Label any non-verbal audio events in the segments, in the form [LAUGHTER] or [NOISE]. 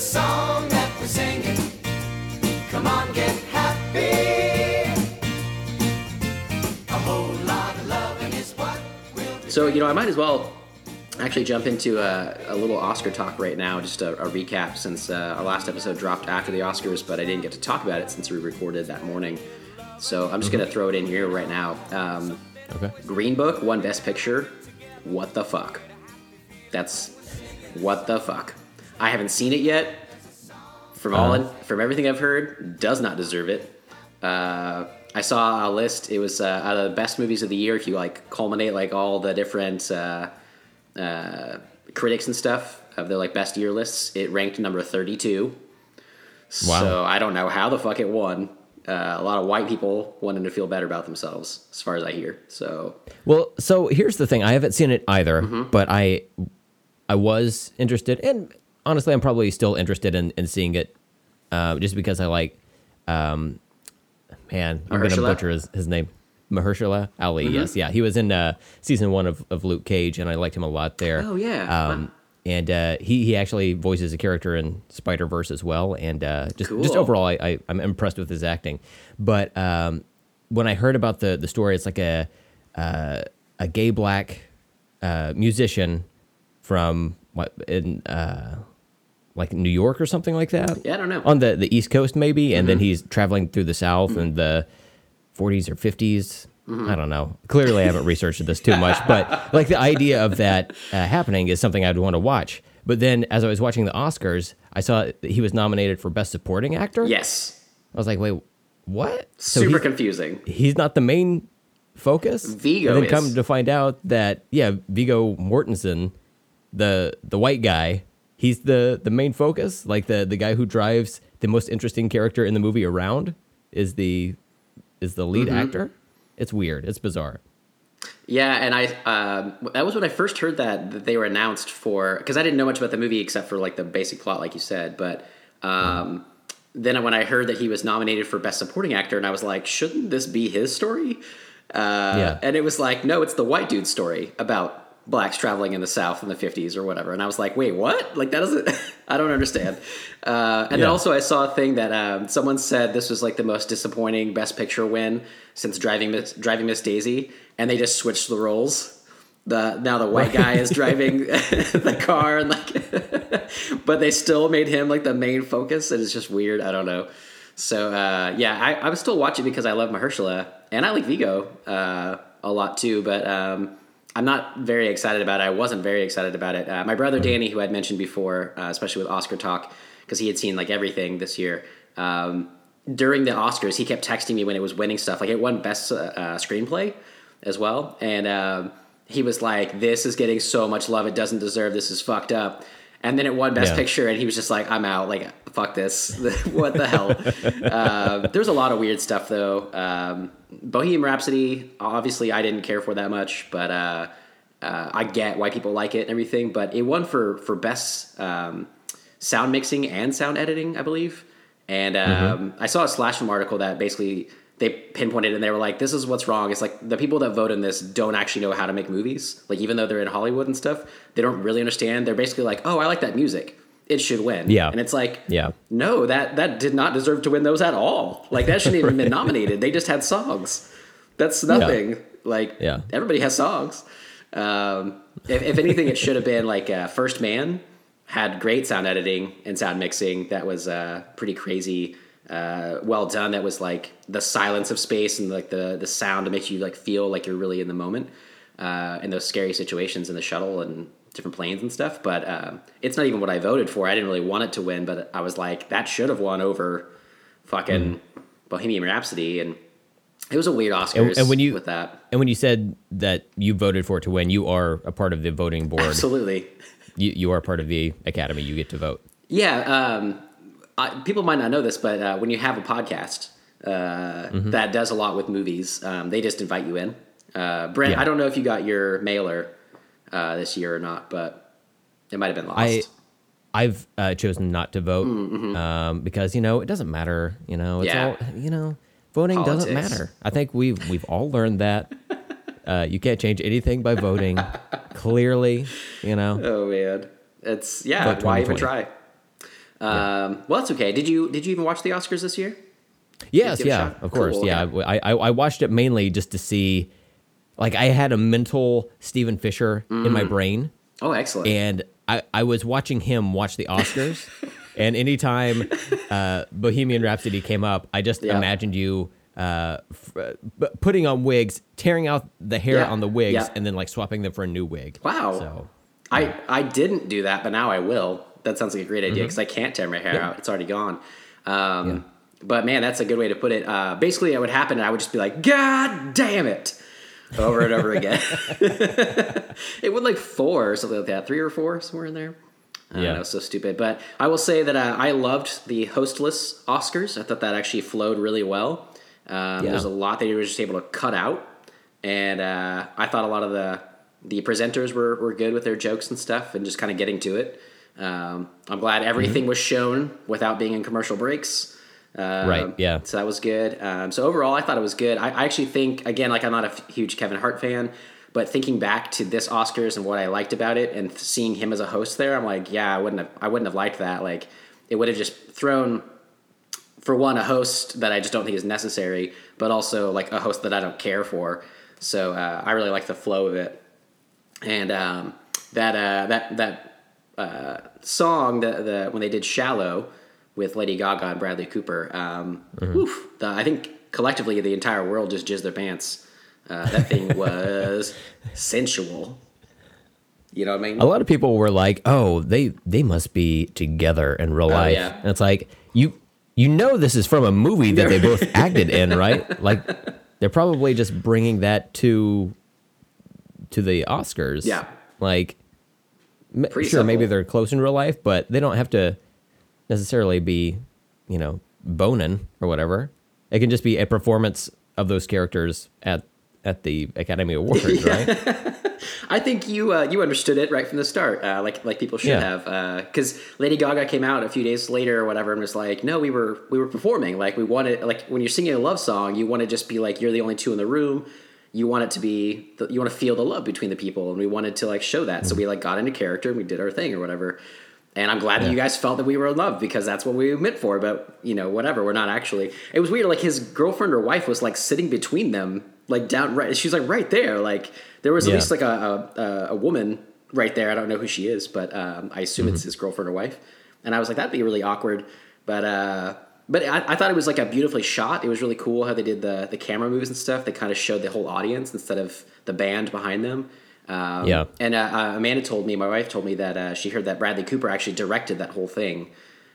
song that we're singing. Come on, get happy. A whole lot of loving is what we'll be So, you know, I might as well actually jump into a, a little Oscar talk right now, just a, a recap since uh, our last episode dropped after the Oscars, but I didn't get to talk about it since we recorded that morning. So I'm just going to throw it in here right now. Um, Okay. Green Book won Best Picture. What the fuck? That's what the fuck. I haven't seen it yet. From all Uh-huh. from everything I've heard, does not deserve it. Uh, I saw a list. It was uh, out of the best movies of the year. If you like culminate like all the different uh, uh, critics and stuff of their like best year lists, it ranked number thirty-two. Wow. So I don't know how the fuck it won. Uh, a lot of white people wanting to feel better about themselves, as far as I hear. So Well, so here's the thing. I haven't seen it either, Mm-hmm. but I I was interested, and honestly, I'm probably still interested in, in seeing it, uh, just because I like, um, man, I'm gonna butcher his, his name, Mahershala Ali. Mm-hmm. Yes, yeah, he was in uh, season one of, of Luke Cage, and I liked him a lot there. Oh, yeah. um, and uh, he he actually voices a character in Spider Verse as well, and uh, just just overall, I, I I'm impressed with his acting. But um, when I heard about the the story, it's like a uh, a gay black uh, musician from what in uh, like New York or something like that. Yeah, I don't know. On the the East Coast maybe, and then Mm-hmm. he's traveling through the South in the 40s or 50s. Mm-hmm. I don't know. Clearly, I haven't researched this too much, but like the idea of that uh, happening is something I'd want to watch. But then, as I was watching the Oscars, I saw that he was nominated for Best Supporting Actor. yes, I was like, wait, what? So super he's- confusing. he's not the main focus. Viggo and then is. come to find out that yeah, Viggo Mortensen, the the white guy, he's the the main focus. Like the the guy who drives the most interesting character in the movie around is the is the lead Mm-hmm. actor. It's weird. It's bizarre. Yeah, and I um, that was when I first heard that that they were announced for because I didn't know much about the movie except for like the basic plot, like you said. But um, then when I heard that he was nominated for Best Supporting Actor, and I was like, shouldn't this be his story? Uh, Yeah. And it was like, no, it's the white dude's story about blacks traveling in the South in the 50s or whatever. And I was like, wait, what? Like, that doesn't, [LAUGHS] I don't understand. Uh, and then also, I saw a thing that um, someone said this was like the most disappointing Best Picture win since Driving Miss, Driving Miss Daisy. And they just switched the roles. The, now the white guy is [LAUGHS] driving [LAUGHS] the car and like but they still made him like the main focus and it's just weird i don't know so uh, yeah I, I was still watching because i love mahershala and i like viggo uh, a lot too but um, i'm not very excited about it. I wasn't very excited about it. Uh, my brother danny who i'd mentioned before uh, especially with oscar talk because he had seen like everything this year um, during the oscars he kept texting me when it was winning stuff. Like it won best uh, uh, screenplay as well. And um, he was like this is getting so much love. It doesn't deserve. This is fucked up and then it won best Yeah. picture and he was just like i'm out. Like fuck this. [LAUGHS] What the hell? Uh, there's a lot of weird stuff though. Um, bohemian rhapsody obviously i didn't care for that much but uh, uh, i get why people like it and everything but it won for for best um, sound mixing and sound editing i believe. And um, i saw a slash film article that basically they pinpointed and they were like this is what's wrong. It's like the people that vote in this don't actually know how to make movies. Like even though they're in hollywood and stuff they don't really understand. They're basically like oh i like that music. It should win. Yeah. and it's like Yeah. no that that did not deserve to win those at all. Like that shouldn't even [LAUGHS] been nominated. They just had songs. That's nothing. Like Yeah. everybody has songs. Um, if, if anything it should have been like uh, first man had great sound editing and sound mixing. That was uh, pretty crazy uh, well done. That was like the silence of space and like the the sound to make you like feel like you're really in the moment uh, in those scary situations in the shuttle and different planes and stuff. But um, it's not even what i voted for. I didn't really want it to win but i was like that should have won over fucking bohemian rhapsody. And it was a weird oscars And- and when you- with that. And when you said that you voted for it to win, you are a part of the voting board. absolutely. You, you are part of the academy. You get to vote. Yeah, um, I, people might not know this, but uh, when you have a podcast uh, Mm-hmm. that does a lot with movies, um, they just invite you in. Uh, Brent, Yeah. I don't know if you got your mailer uh, this year or not, but it might have been lost. I I've uh, chosen not to vote um, because you know it doesn't matter. You know, it's Mm-hmm. Yeah. all you know. Voting doesn't matter. I think we've we've all learned that. Uh, you can't change anything by voting. [LAUGHS] Clearly, you know. oh man, it's yeah. Why even 2020. Um, well, that's okay. Did you did you even watch the Oscars this year? Yes, give it a yeah, of course. Cool, Yeah, okay. I, I I watched it mainly just to see, like, I had a mental Stephen Fisher in Mm. my brain, Oh, excellent. and I I was watching him watch the Oscars, [LAUGHS] and anytime uh, Bohemian Rhapsody came up, I just Yeah. imagined you. Uh, f- uh, putting on wigs, tearing out the hair Yeah, on the wigs, and then like swapping them for a new wig. Wow. So I I didn't do that, but now I will. That sounds like a great Mm-hmm. idea because I can't tear my hair out; it's already gone. Um, But man, that's a good way to put it. Uh, basically, it would happen, and I would just be like, "God damn it!" over and over again. [LAUGHS] it would like four or something like that, three or four, somewhere in there. I Yeah. don't know, so stupid. But I will say that uh, I loved the hostless Oscars. I thought that actually flowed really well. Um, Yeah. There's a lot that you were just able to cut out, and uh, I thought a lot of the the presenters were, were good with their jokes and stuff, and just kind of getting to it. Um, I'm glad everything was shown without being in commercial breaks. Um, Right, yeah. So that was good. Um, so overall, I thought it was good. I, I actually think, again, like I'm not a f- huge Kevin Hart fan, but thinking back to this Oscars and what I liked about it, and seeing him as a host there, I'm like, yeah, I wouldn't have, I wouldn't have liked that. Like, it would have just thrown, for one, a host that I just don't think is necessary, but also like a host that I don't care for. So uh, I really like the flow of it, and um, that uh, that that uh, song, that the when they did "Shallow" with Lady Gaga and Bradley Cooper, um, woof, the, I think collectively the entire world just jizzed their pants. Uh, that thing [LAUGHS] was sensual. You know what I mean? a lot of people were like, "Oh, they they must be together in real life." yeah. And it's like you you know this is from a movie that they [LAUGHS] both acted in, right? Like they're probably just bringing that to to the Oscars. Yeah. Like Pretty sure, maybe they're close in real life, but they don't have to necessarily be, you know, boning or whatever. It can just be a performance of those characters at at the Academy [LAUGHS] Awards, right? I think you uh, you understood it right from the start, uh, like like people should Yeah. have, because Lady Gaga came out a few days later or whatever, and was like, "No, we were we were performing. Like we wanted like when you're singing a love song, you want to just be like you're the only two in the room. You want it to be the, you want to feel the love between the people, and we wanted to like show that. So we like got into character and we did our thing or whatever. And I'm glad that you guys felt that we were in love because that's what we meant for. But you know, whatever, we're not actually. It was weird. Like his girlfriend or wife was like sitting between them, like down right. She's like right there. Like there was at Yeah. least like a, a a woman right there. I don't know who she is, but um, I assume it's his girlfriend or wife. And I was like, that'd be really awkward. But uh, but I, I thought it was like a beautifully shot. It was really cool how they did the the camera moves and stuff. They kind of showed the whole audience instead of the band behind them. Um, Yeah. And uh, uh, Amanda told me, my wife told me that uh, she heard that Bradley Cooper actually directed that whole thing.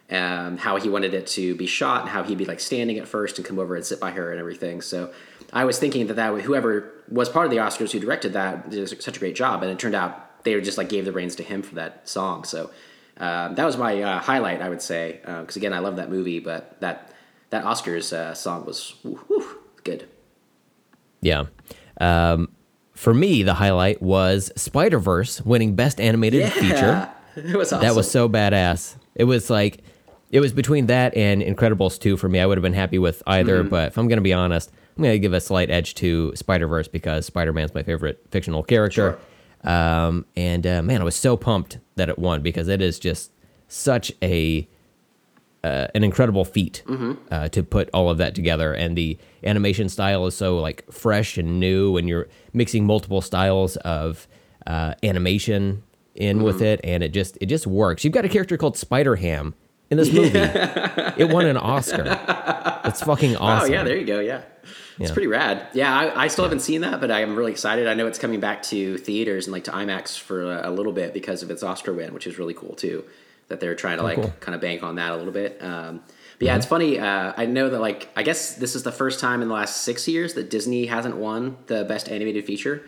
Um, how he wanted it to be shot and how he'd be like standing at first and come over and sit by her and everything. So I was thinking that that whoever was part of the Oscars who directed that did such a great job, and it turned out they just like gave the reins to him for that song. So um, that was my uh, highlight, I would say, because again, I love that movie, but that that Oscars uh, song was whew, whew, good. Yeah. Um, for me, the highlight was Spider Verse winning Best Animated Feature. [LAUGHS] it was awesome. That was so badass. It was like, it was between that and Incredibles 2 for me. I would have been happy with either, Mm-hmm. but if I'm going to be honest, I'm going to give a slight edge to Spider Verse because Spider Man's my favorite fictional character. Um, and uh, man, I was so pumped that it won because it is just such a uh, an incredible feat Mm-hmm. uh, to put all of that together. And the animation style is so like fresh and new, and you're mixing multiple styles of uh, animation in with Mm-hmm. it, and it just it just works. You've got a character called Spider Ham in this movie. it won an Oscar. It's fucking awesome. [LAUGHS] Oh yeah, there you go. Yeah, it's Yeah. pretty rad. Yeah, I, I still haven't seen that, but I'm really excited. I know it's coming back to theaters and like to IMAX for a, a little bit because of its Oscar win, which is really cool too. That they're trying to like cool. kind of bank on that a little bit. Um, but yeah, it's funny. Uh, I know that like I guess this is the first time in the last six years that Disney hasn't won the best animated feature.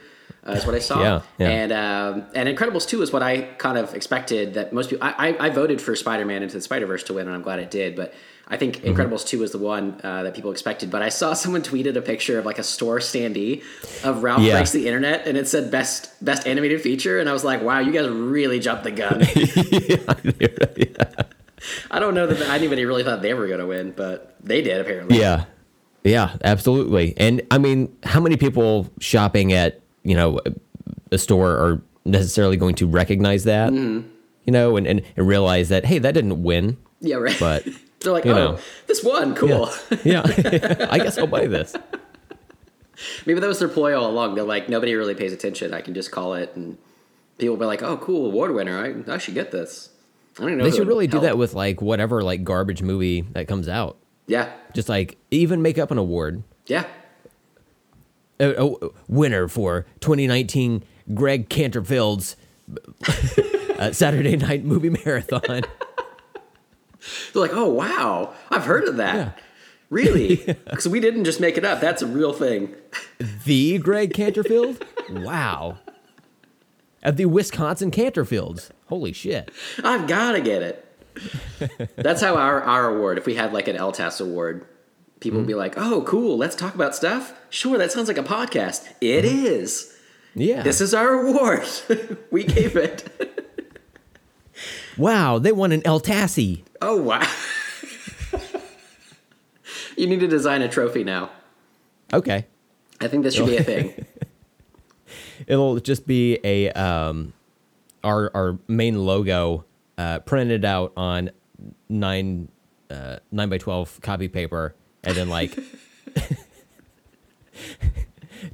Uh, is what I saw. Yeah, yeah. And um, and Incredibles two is what I kind of expected that most people. I, I, I voted for Spider Man into the Spider Verse to win, and I'm glad it did. But I think Mm-hmm. Incredibles two was the one uh, that people expected. But I saw someone tweeted a picture of like a store standee of Ralph Yeah. Breaks the Internet, and it said best best animated feature, and I was like, wow, you guys really jumped the gun. [LAUGHS] I don't know that anybody really thought they were going to win, but they did apparently. Yeah. Yeah, absolutely. And I mean, how many people shopping at, you know, a store are necessarily going to recognize that? Mm-hmm. You know, and, and, and realize that, hey, that didn't win Yeah, right. But [LAUGHS] they're like, oh, know. this one, cool. yeah, [LAUGHS] [LAUGHS] I guess I'll buy this. Maybe that was their ploy all along. They're like, nobody really pays attention. I can just call it, and people will be like, oh, cool, award winner. I, I should get this. I don't know. They should really do help. that with like whatever like garbage movie that comes out. Yeah, Just like even make up an award. yeah. A, winner for 2019 Greg Canterfield's uh, [LAUGHS] Saturday Night Movie Marathon. [LAUGHS] They're like, oh wow, I've heard of that. Yeah. Really? [LAUGHS] Because we didn't just make it up. That's a real thing. the Greg Canterfield? Wow. At the Wisconsin Canterfields. Holy shit. I've got to get it. That's how our, our award, if we had like an LTAS award, people would be like, oh, cool, let's talk about stuff. Sure, that sounds like a podcast. It is. Yeah. This is our award. [LAUGHS] we gave it. [LAUGHS] wow, they won an El Tassie. Oh, wow. you need to design a trophy now. Okay. I think this should be a [LAUGHS] thing. It'll just be a um our our main logo uh printed out on 9 uh 9 by 12 copy paper and then like [LAUGHS]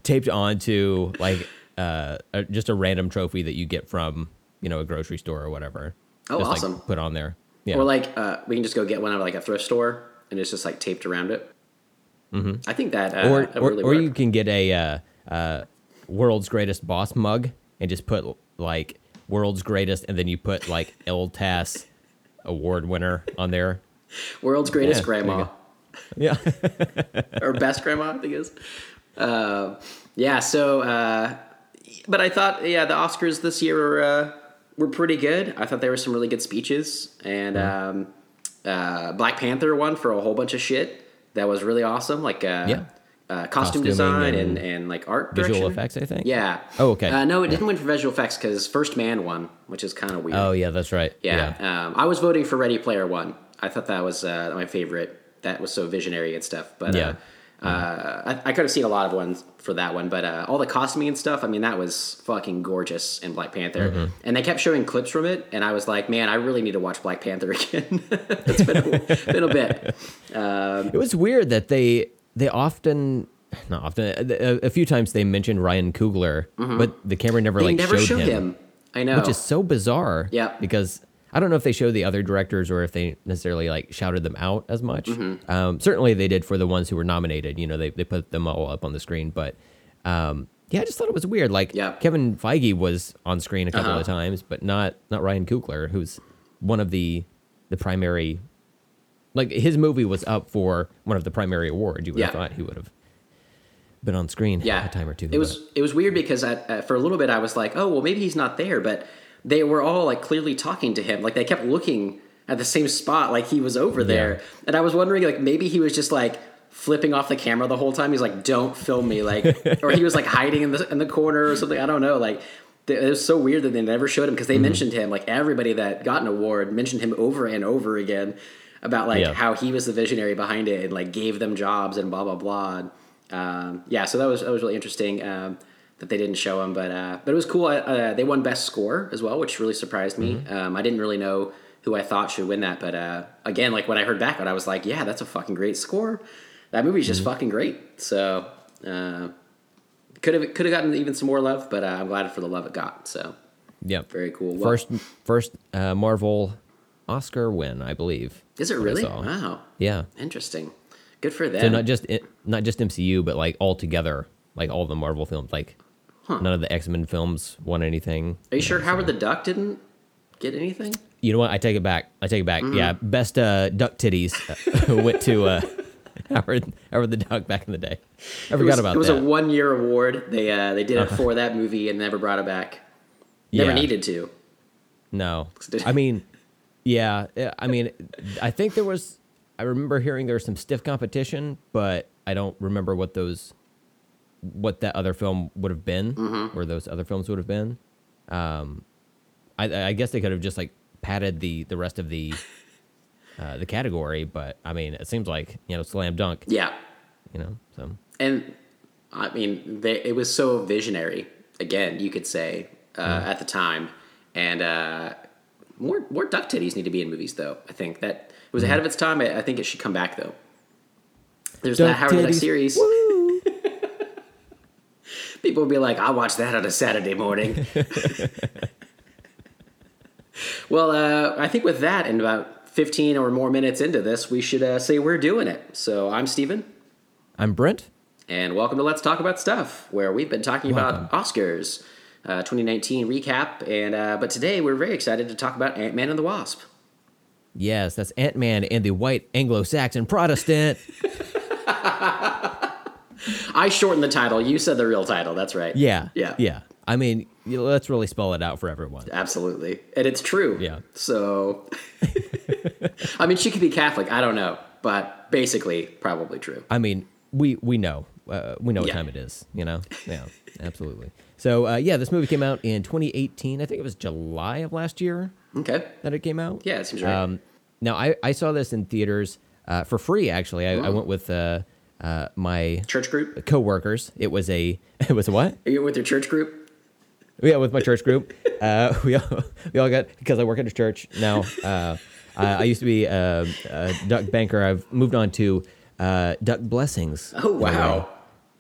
taped onto like uh a, just a random trophy that you get from, you know, a grocery store or whatever. Oh, just, awesome. Like, put on there. Yeah. Or like, uh, we can just go get one out of like a thrift store and it's just like taped around it. Mm-hmm. I think that, uh, or that or, really or you can get a uh, uh, world's greatest boss mug and just put like world's greatest, and then you put like LTAS award winner on there. [LAUGHS] World's greatest Yeah, grandma. Yeah, [LAUGHS] or best grandma, I think it is. Uh, yeah. So, uh, but I thought, yeah, the Oscars this year were uh, were pretty good. I thought there were some really good speeches, and um, uh, Black Panther won for a whole bunch of shit. That was really awesome. Like, uh, Yeah. uh, costume Costuming design and and, and like art visual direction. effects, I think. Yeah. Oh, okay. Uh, no, it didn't win for visual effects because First Man won, which is kind of weird. Oh yeah, that's right. Yeah. Um, I was voting for Ready Player One. I thought that was uh, my favorite. That was so visionary and stuff. But Yeah. uh, uh, I, I could have seen a lot of ones for that one. But uh, all the costuming and stuff, I mean, that was fucking gorgeous in Black Panther. Mm-hmm. And they kept showing clips from it, and I was like, man, I really need to watch Black Panther [LAUGHS] again. it's been a, been a bit. It was weird that they they often. Not often. A, a few times they mentioned Ryan Coogler, but the camera never Mm-hmm. They like never showed, showed him, him. I know. which is so bizarre. Yeah. Because I don't know if they showed the other directors or if they necessarily like shouted them out as much. Mm-hmm. Um, certainly they did for the ones who were nominated. You know, they they put them all up on the screen, but um, yeah, I just thought it was weird. Like Yeah. Kevin Feige was on screen a couple Uh-huh. of times, but not not Ryan Coogler, who's one of the the primary. Like his movie was up for one of the primary awards. You would have thought he would have been on screen yeah, a time or two. It was it was weird because I, uh, for a little bit I was like, oh well, maybe he's not there, but they were all like clearly talking to him, like they kept looking at the same spot, like he was over there, and I was wondering like maybe he was just like flipping off the camera the whole time. He's like, don't film me, like, [LAUGHS] or he was like hiding in the in the corner or something. I don't know, like. It was so weird that they never showed him because Mm-hmm. they mentioned him. Like everybody that got an award mentioned him over and over again about like Yeah. how he was the visionary behind it and like gave them jobs and blah blah blah. And, um, yeah, so that was that was really interesting um, that they didn't show him, but uh, but it was cool. Uh, they won best score as well, which really surprised me. Mm-hmm. Um, I didn't really know who I thought should win that, but uh, again, like when I heard back on, it, I was like, yeah, that's a fucking great score. That movie's just Mm-hmm. fucking great. So uh, could have could have gotten even some more love, but uh, I'm glad for the love it got. So Yep. very cool. Well, First, first uh, Marvel Oscar win, I believe. is it really? Wow, Yeah. interesting. Good for them. So not just not just MCU, but like all together, like all the Marvel films. Like Huh. none of the X Men films won anything. Are you sure Howard the Duck didn't get anything? You know what? I take it back. I take it back. Mm-hmm. Yeah, best uh, duck titties uh, [LAUGHS] went to uh, [LAUGHS] Howard Howard the Duck back in the day. I It forgot was, about it was that. a one year award. They uh, they did it for that movie and never brought it back. Never Yeah. needed to. No, [LAUGHS] I mean, yeah, yeah, I mean, I think there was. I remember hearing there was some stiff competition, but I don't remember what those, what that other film would have been, Mm-hmm. or those other films would have been. Um, I, I guess they could have just like padded the the rest of the, [LAUGHS] uh, the category, but I mean, it seems like you know, slam dunk, Yeah, you know, so and I mean, they, it was so visionary. Again, you could say uh, at the time, and uh, more more duck titties need to be in movies, though. I think that was ahead of its time. I, I think it should come back though. There's Duck that Howard the Duck series. Woo! People will be like, "I'll watch that on a Saturday morning." [LAUGHS] well, uh, I think with that, and about 15 or more minutes into this, we should uh, say we're doing it. So I'm Steven, I'm Brent. and welcome to Let's Talk About Stuff, where we've been talking about Oscars uh, 2019 recap. And uh, but today we're very excited to talk about Ant Man and the Wasp. Yes, that's Ant Man and the White Anglo-Saxon Protestant. [LAUGHS] I shortened the title. You said the real title. That's right. Yeah, Yeah. yeah. I mean, you know, let's really spell it out for everyone. Absolutely. And it's true. Yeah. So, [LAUGHS] I mean, she could be Catholic. I don't know. But basically, probably true. I mean, we we know uh, we know what Yeah. time it is. You know, yeah, absolutely. So uh, yeah, this movie came out in 2018. I think it was July of last year Okay. that it came out. Yeah, it seems right. Um, now I, I saw this in theaters uh, for free. Actually, I, I went with uh, uh, my church group? coworkers. It was a [LAUGHS] it was a what? Are you with your church group? Yeah, with my church group. Uh, [LAUGHS] we all we all got because I work at a church now. Uh, I, I used to be a, a duck banker. I've moved on to uh, duck blessings. Oh, wow.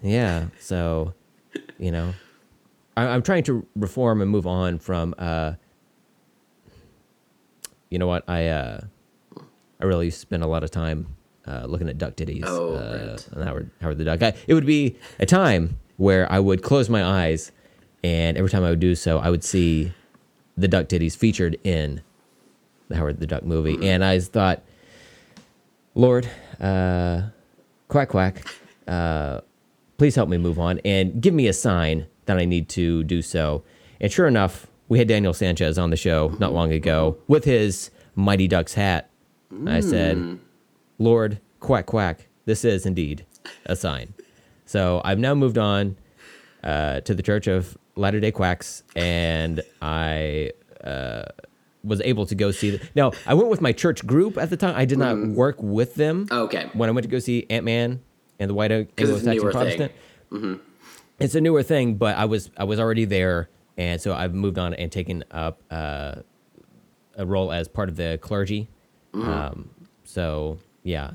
Yeah, so you know, I, I'm trying to reform and move on from. Uh, you know what? I uh, I really spend a lot of time uh, looking at duck Ditties. Oh, uh, right. Howard Howard the Duck. I, it would be a time where I would close my eyes, and every time I would do so, I would see the duck Ditties featured in the Howard the Duck movie, Mm-hmm. and I thought, Lord, uh, quack quack, uh, please help me move on and give me a sign that I need to do so. And sure enough, we had Daniel Sanchez on the show not long ago with his Mighty Ducks hat. I said, Lord, quack quack, this is indeed a sign. So I've now moved on uh, to the Church of Latter Day Quacks, and I uh, was able to go see. The, now I went with my church group at the time. I did not work with them. Okay. When I went to go see Ant Man and the White. 'Cause it's a Anglo-Saxon Protestant, thing. it's a newer thing, but I was I was already there, and so I've moved on and taken up uh, a role as part of the clergy. Mm-hmm. Um, so yeah,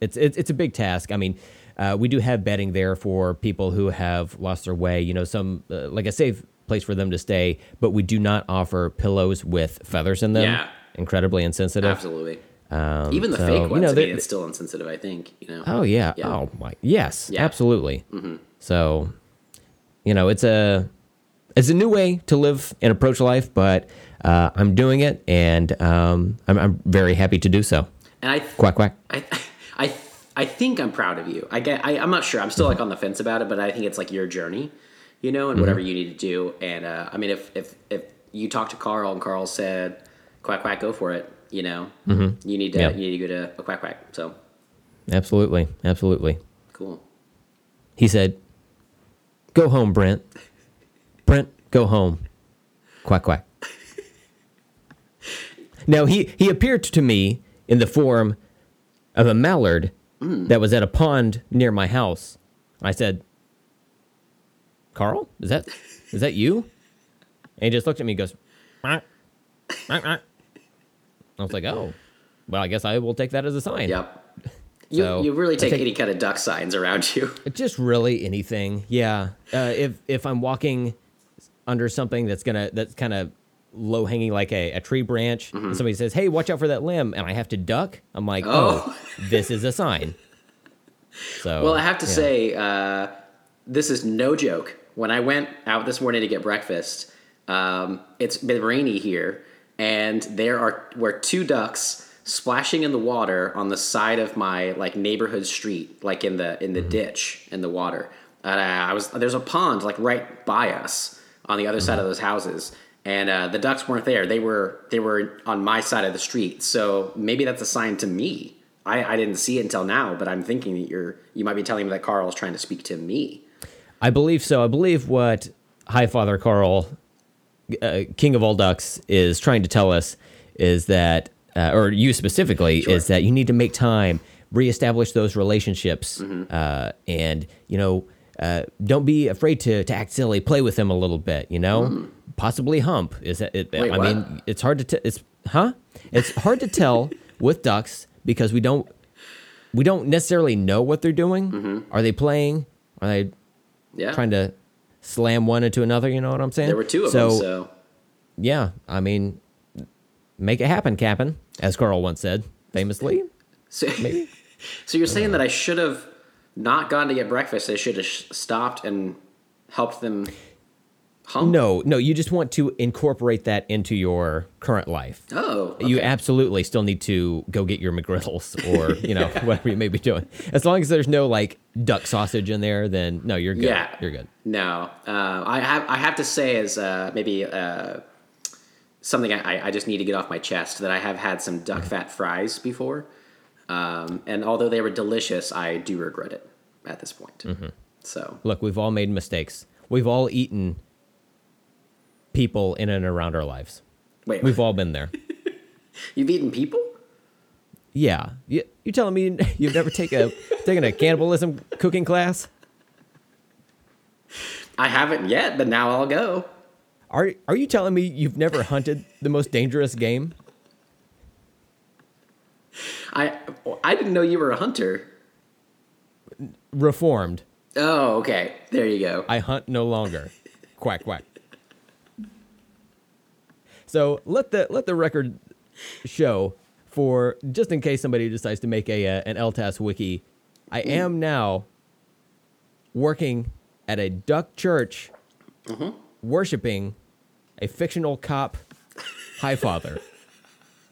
it's it's it's a big task. I mean, uh, we do have bedding there for people who have lost their way. You know, some uh, like a safe place for them to stay, but we do not offer pillows with feathers in them. Yeah. incredibly insensitive. Absolutely. Um, Even the so, fake you ones, know, I mean, it's still insensitive, I think. You know? Oh yeah. Yeah. Oh my. Yes. Yeah. Mm-hmm. Absolutely. So, you know, it's a it's a new way to live and approach life, but uh, I'm doing it, and um, I'm, I'm very happy to do so. And I, Quack quack. I, [LAUGHS] I, I think I'm proud of you. I get, I, I'm not sure. I'm still like on the fence about it, but I think it's like your journey, you know, and whatever you need to do. And uh, I mean, if if if you talk to Carl and Carl said, "Quack quack, go for it," you know, you need to Yeah. you need to go to a quack quack. So Absolutely. Absolutely. cool. He said, "Go home, Brent. Brent, go home." Quack quack. [LAUGHS] now he he appeared to me in the form of a mallard that was at a pond near my house. I said, "Carl, is that is that you?" And he just looked at me and goes. I was like, "Oh, well, I guess I will take that as a sign." Yep. [LAUGHS] You, So, you really take take- any kind of duck signs around you. [LAUGHS] Just really anything, yeah. Uh, if if I'm walking under something that's gonna that's kind of low hanging, like a, a tree branch, Mm-hmm. and somebody says, "Hey, watch out for that limb," and I have to duck, I'm like, "Oh, this is a sign." [LAUGHS] So Well, I have to yeah. say, uh, this is no joke. When I went out this morning to get breakfast, um, it's been rainy here, and there are were two ducks splashing in the water on the side of my like neighborhood street, like in the in the Mm-hmm. ditch in the water. Uh, I was there's a pond like right by us on the other side of Mm-hmm. those houses. And uh, the ducks weren't there; they were they were on my side of the street. So maybe that's a sign to me. I, I didn't see it until now, but I'm thinking that you're you might be telling me that Carl is trying to speak to me. I believe so. I believe what High Father Carl, uh, King of all ducks, is trying to tell us is that, uh, or you specifically, Sure. is that you need to make time, reestablish those relationships, Mm-hmm. uh, and you know, uh, don't be afraid to to act silly. Play with them a little bit. You know, possibly hump. Is that? It. Wait, I what? mean, it's hard to. T- it's huh? It's hard to tell [LAUGHS] with ducks because we don't we don't necessarily know what they're doing. Mm-hmm. Are they playing? Are they Yeah. trying to slam one into another? You know what I'm saying? there were two of so, them, so yeah, I mean, make it happen, Captain, as Carl once said famously. so, [LAUGHS] Maybe. so you're saying that I should have not gone to get breakfast. I should have sh- stopped and helped them hump. No, no, you just want to incorporate that into your current life. Oh, You absolutely still need to go get your McGriddles or, you know, [LAUGHS] whatever you may be doing. As long as there's no like duck sausage in there, then no, you're good. Yeah, You're good. No, uh, I have I have to say as uh, maybe uh, something I, I just need to get off my chest that I have had some duck fat fries before, um, and although they were delicious, I do regret it at this point. Mm-hmm. So Look, we've all made mistakes. We've all eaten people in and around our lives. wait, We've all been there. [LAUGHS] you've eaten people? Yeah. You, you telling me [LAUGHS] you've never take a, taken a cannibalism cooking class? I haven't yet, but now I'll go. Are, are you telling me you've never hunted the most dangerous game? I I didn't know you were a hunter. Reformed. Oh, okay. There you go. I hunt no longer. quack quack. So let the let the record show for just in case somebody decides to make a uh, an LTAS wiki. I am now working at a duck church, worshiping a fictional cop high father.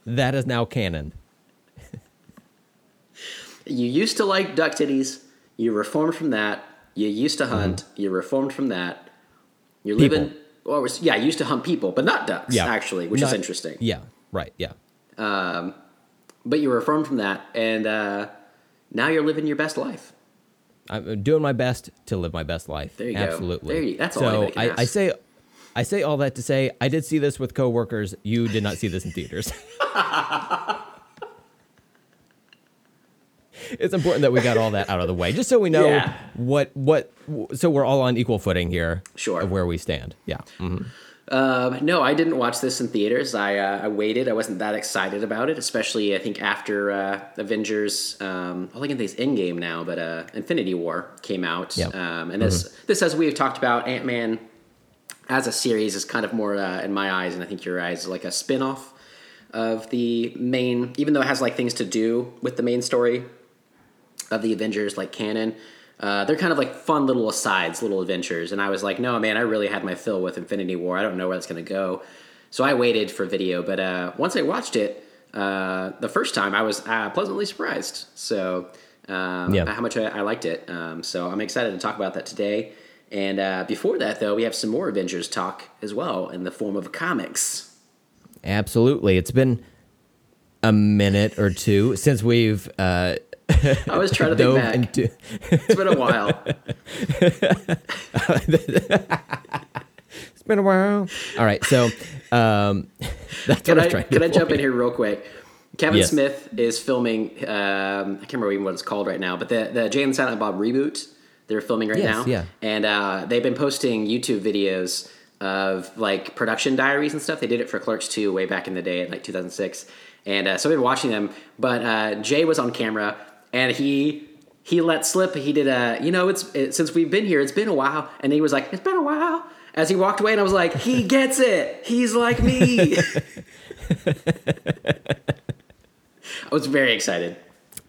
that is now canon. You used to like duck titties. You reformed from that. You used to hunt. Mm-hmm. You reformed from that. You're People. living. Well, was- yeah, used to hunt people, but not ducks. Yeah, actually, which is interesting. Yeah, right. Yeah. But you reformed from that, and uh, now you're living your best life. I'm doing my best to live my best life. There you go. Absolutely. That's all so anybody can I, I say, I say all that to say I did see this with coworkers. You did not see this in theaters. [LAUGHS] it's important that we got all that out of the way, just so we know Yeah. what what. So we're all on equal footing here. Sure. Of where we stand. Yeah. Mhm. Um, no, I didn't watch this in theaters. I uh, I waited. I wasn't that excited about it, especially I think after uh, Avengers. Um, I think it's Endgame now, but uh, Infinity War came out. Yep. Um, and this this, as we have talked about, Ant Man as a series is kind of more uh, in my eyes, and I think your eyes, like a spin off of the main. Even though it has like things to do with the main story of the Avengers, like canon. Uh, they're kind of like fun little asides, little adventures. And I was like, no, man, I really had my fill with Infinity War. I don't know where that's going to go. So I waited for video. But uh, once I watched it uh, the first time, I was uh, pleasantly surprised. So um, Yeah. how much I, I liked it. Um, so I'm excited to talk about that today. And uh, before that, though, we have some more Avengers talk as well in the form of comics. Absolutely. It's been a minute or two since we've uh, I was trying to think back. into. It's been a while. [LAUGHS] It's been a while. All right, so um, [LAUGHS] that's Can what I I, was trying to can I jump in here real quick? Kevin Yes. Smith is filming. Um, I can't remember even what it's called right now, but the the Jay and Silent Bob reboot they're filming right Yes, now. yeah. and uh, they've been posting YouTube videos of like production diaries and stuff. They did it for Clerks 2 way back in the day, in like 2006, and uh, so I've been watching them. But uh, Jay was on camera, and he he let slip. He did a you know it's it, since we've been here, it's been a while, and he was like, it's been a while. As he walked away, and I was like, he [LAUGHS] gets it. He's like me. [LAUGHS] I was very excited.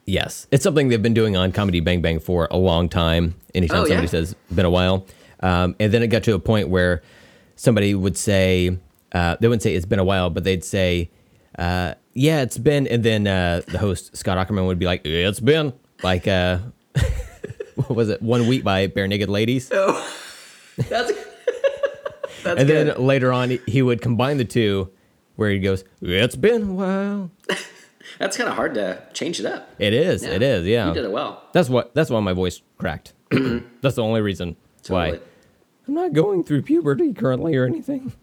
Yes, it's something they've been doing on Comedy Bang Bang for a long time. Anytime Oh, yeah? somebody says "been a while," um, and then it got to a point where somebody would say uh, they wouldn't say it's been a while, but they'd say, uh, "Yeah, it's been," and then uh, the host Scott Aukerman would be like, "Yeah, it's been like uh, [LAUGHS] what was it? One week by Barenaked Ladies." [LAUGHS] That's that's and good. then later on, he- would combine the two, where he goes, "It's been a while." [LAUGHS] that's kind of hard to change it up. It is. Yeah. It is. Yeah. You did it well. That's what. That's why my voice cracked. [CLEARS THROAT] that's the only reason why. I'm not going through puberty currently or anything.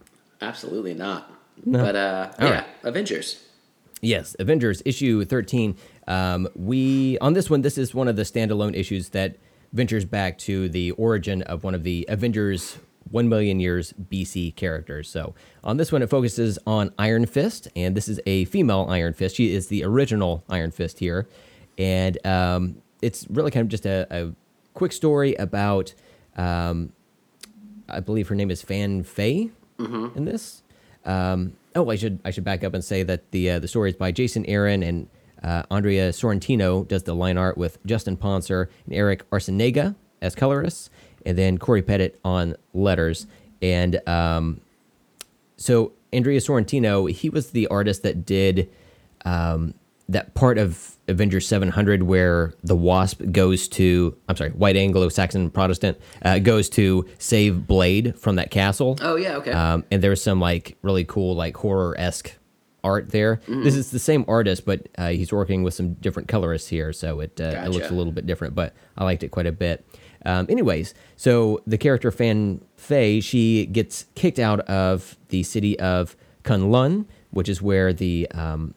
Absolutely not. No. But uh, yeah, right. Avengers. Yes, Avengers issue 13. Um, we on this one, this is one of the standalone issues that ventures back to the origin of one of the Avengers 1 million years BC characters. So on this one, it focuses on Iron Fist, and this is a female Iron Fist. She is the original Iron Fist here. And um, it's really kind of just a, a quick story about, um, I believe her name is Fan Fei in this. Um, oh, I should I should back up and say that the uh, the story is by Jason Aaron and uh, Andrea Sorrentino does the line art with Justin Ponsor and Erick Arciniega as colorists, and then Cory Petit on letters. And um, so Andrea Sorrentino, he was the artist that did um, that part of Avengers 700 where the Wasp goes to, I'm sorry, White Anglo-Saxon Protestant uh, goes to save Blade from that castle. Oh yeah, okay. Um, and there's some like really cool like horror esque art there. This is the same artist, but uh, he's working with some different colorists here, so it uh, it looks a little bit different. But I liked it quite a bit. Um, anyways, so the character Fan Fei, she gets kicked out of the city of Kunlun, which is where the um,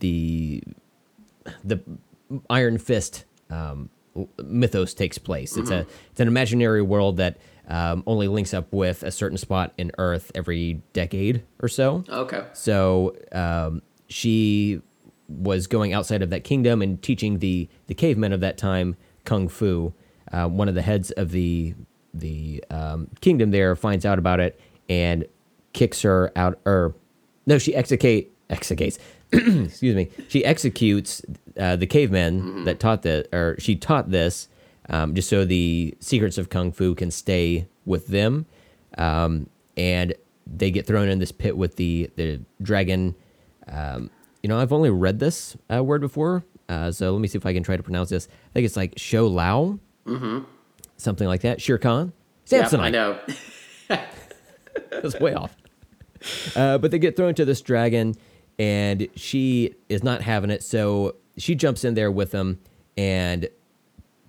the the Iron Fist um, mythos takes place. It's a it's an imaginary world that um, only links up with a certain spot in Earth every decade or so. okay. So um, she was going outside of that kingdom and teaching the the cavemen of that time kung fu. Uh, one of the heads of the the um, kingdom there finds out about it and kicks her out. Or no, she execute executes. [CLEARS THROAT] excuse me. She executes uh, the cavemen that taught that, or she taught this, um, just so the secrets of kung fu can stay with them. Um, and they get thrown in this pit with the the dragon. Um, you know, I've only read this uh, word before, uh, so let me see if I can try to pronounce this. I think it's like Shou Lao, mm-hmm. something like that. Shere Khan, Samsonite. I know. [LAUGHS] That's way off. Uh, but they get thrown to this dragon, and she is not having it. So she jumps in there with him and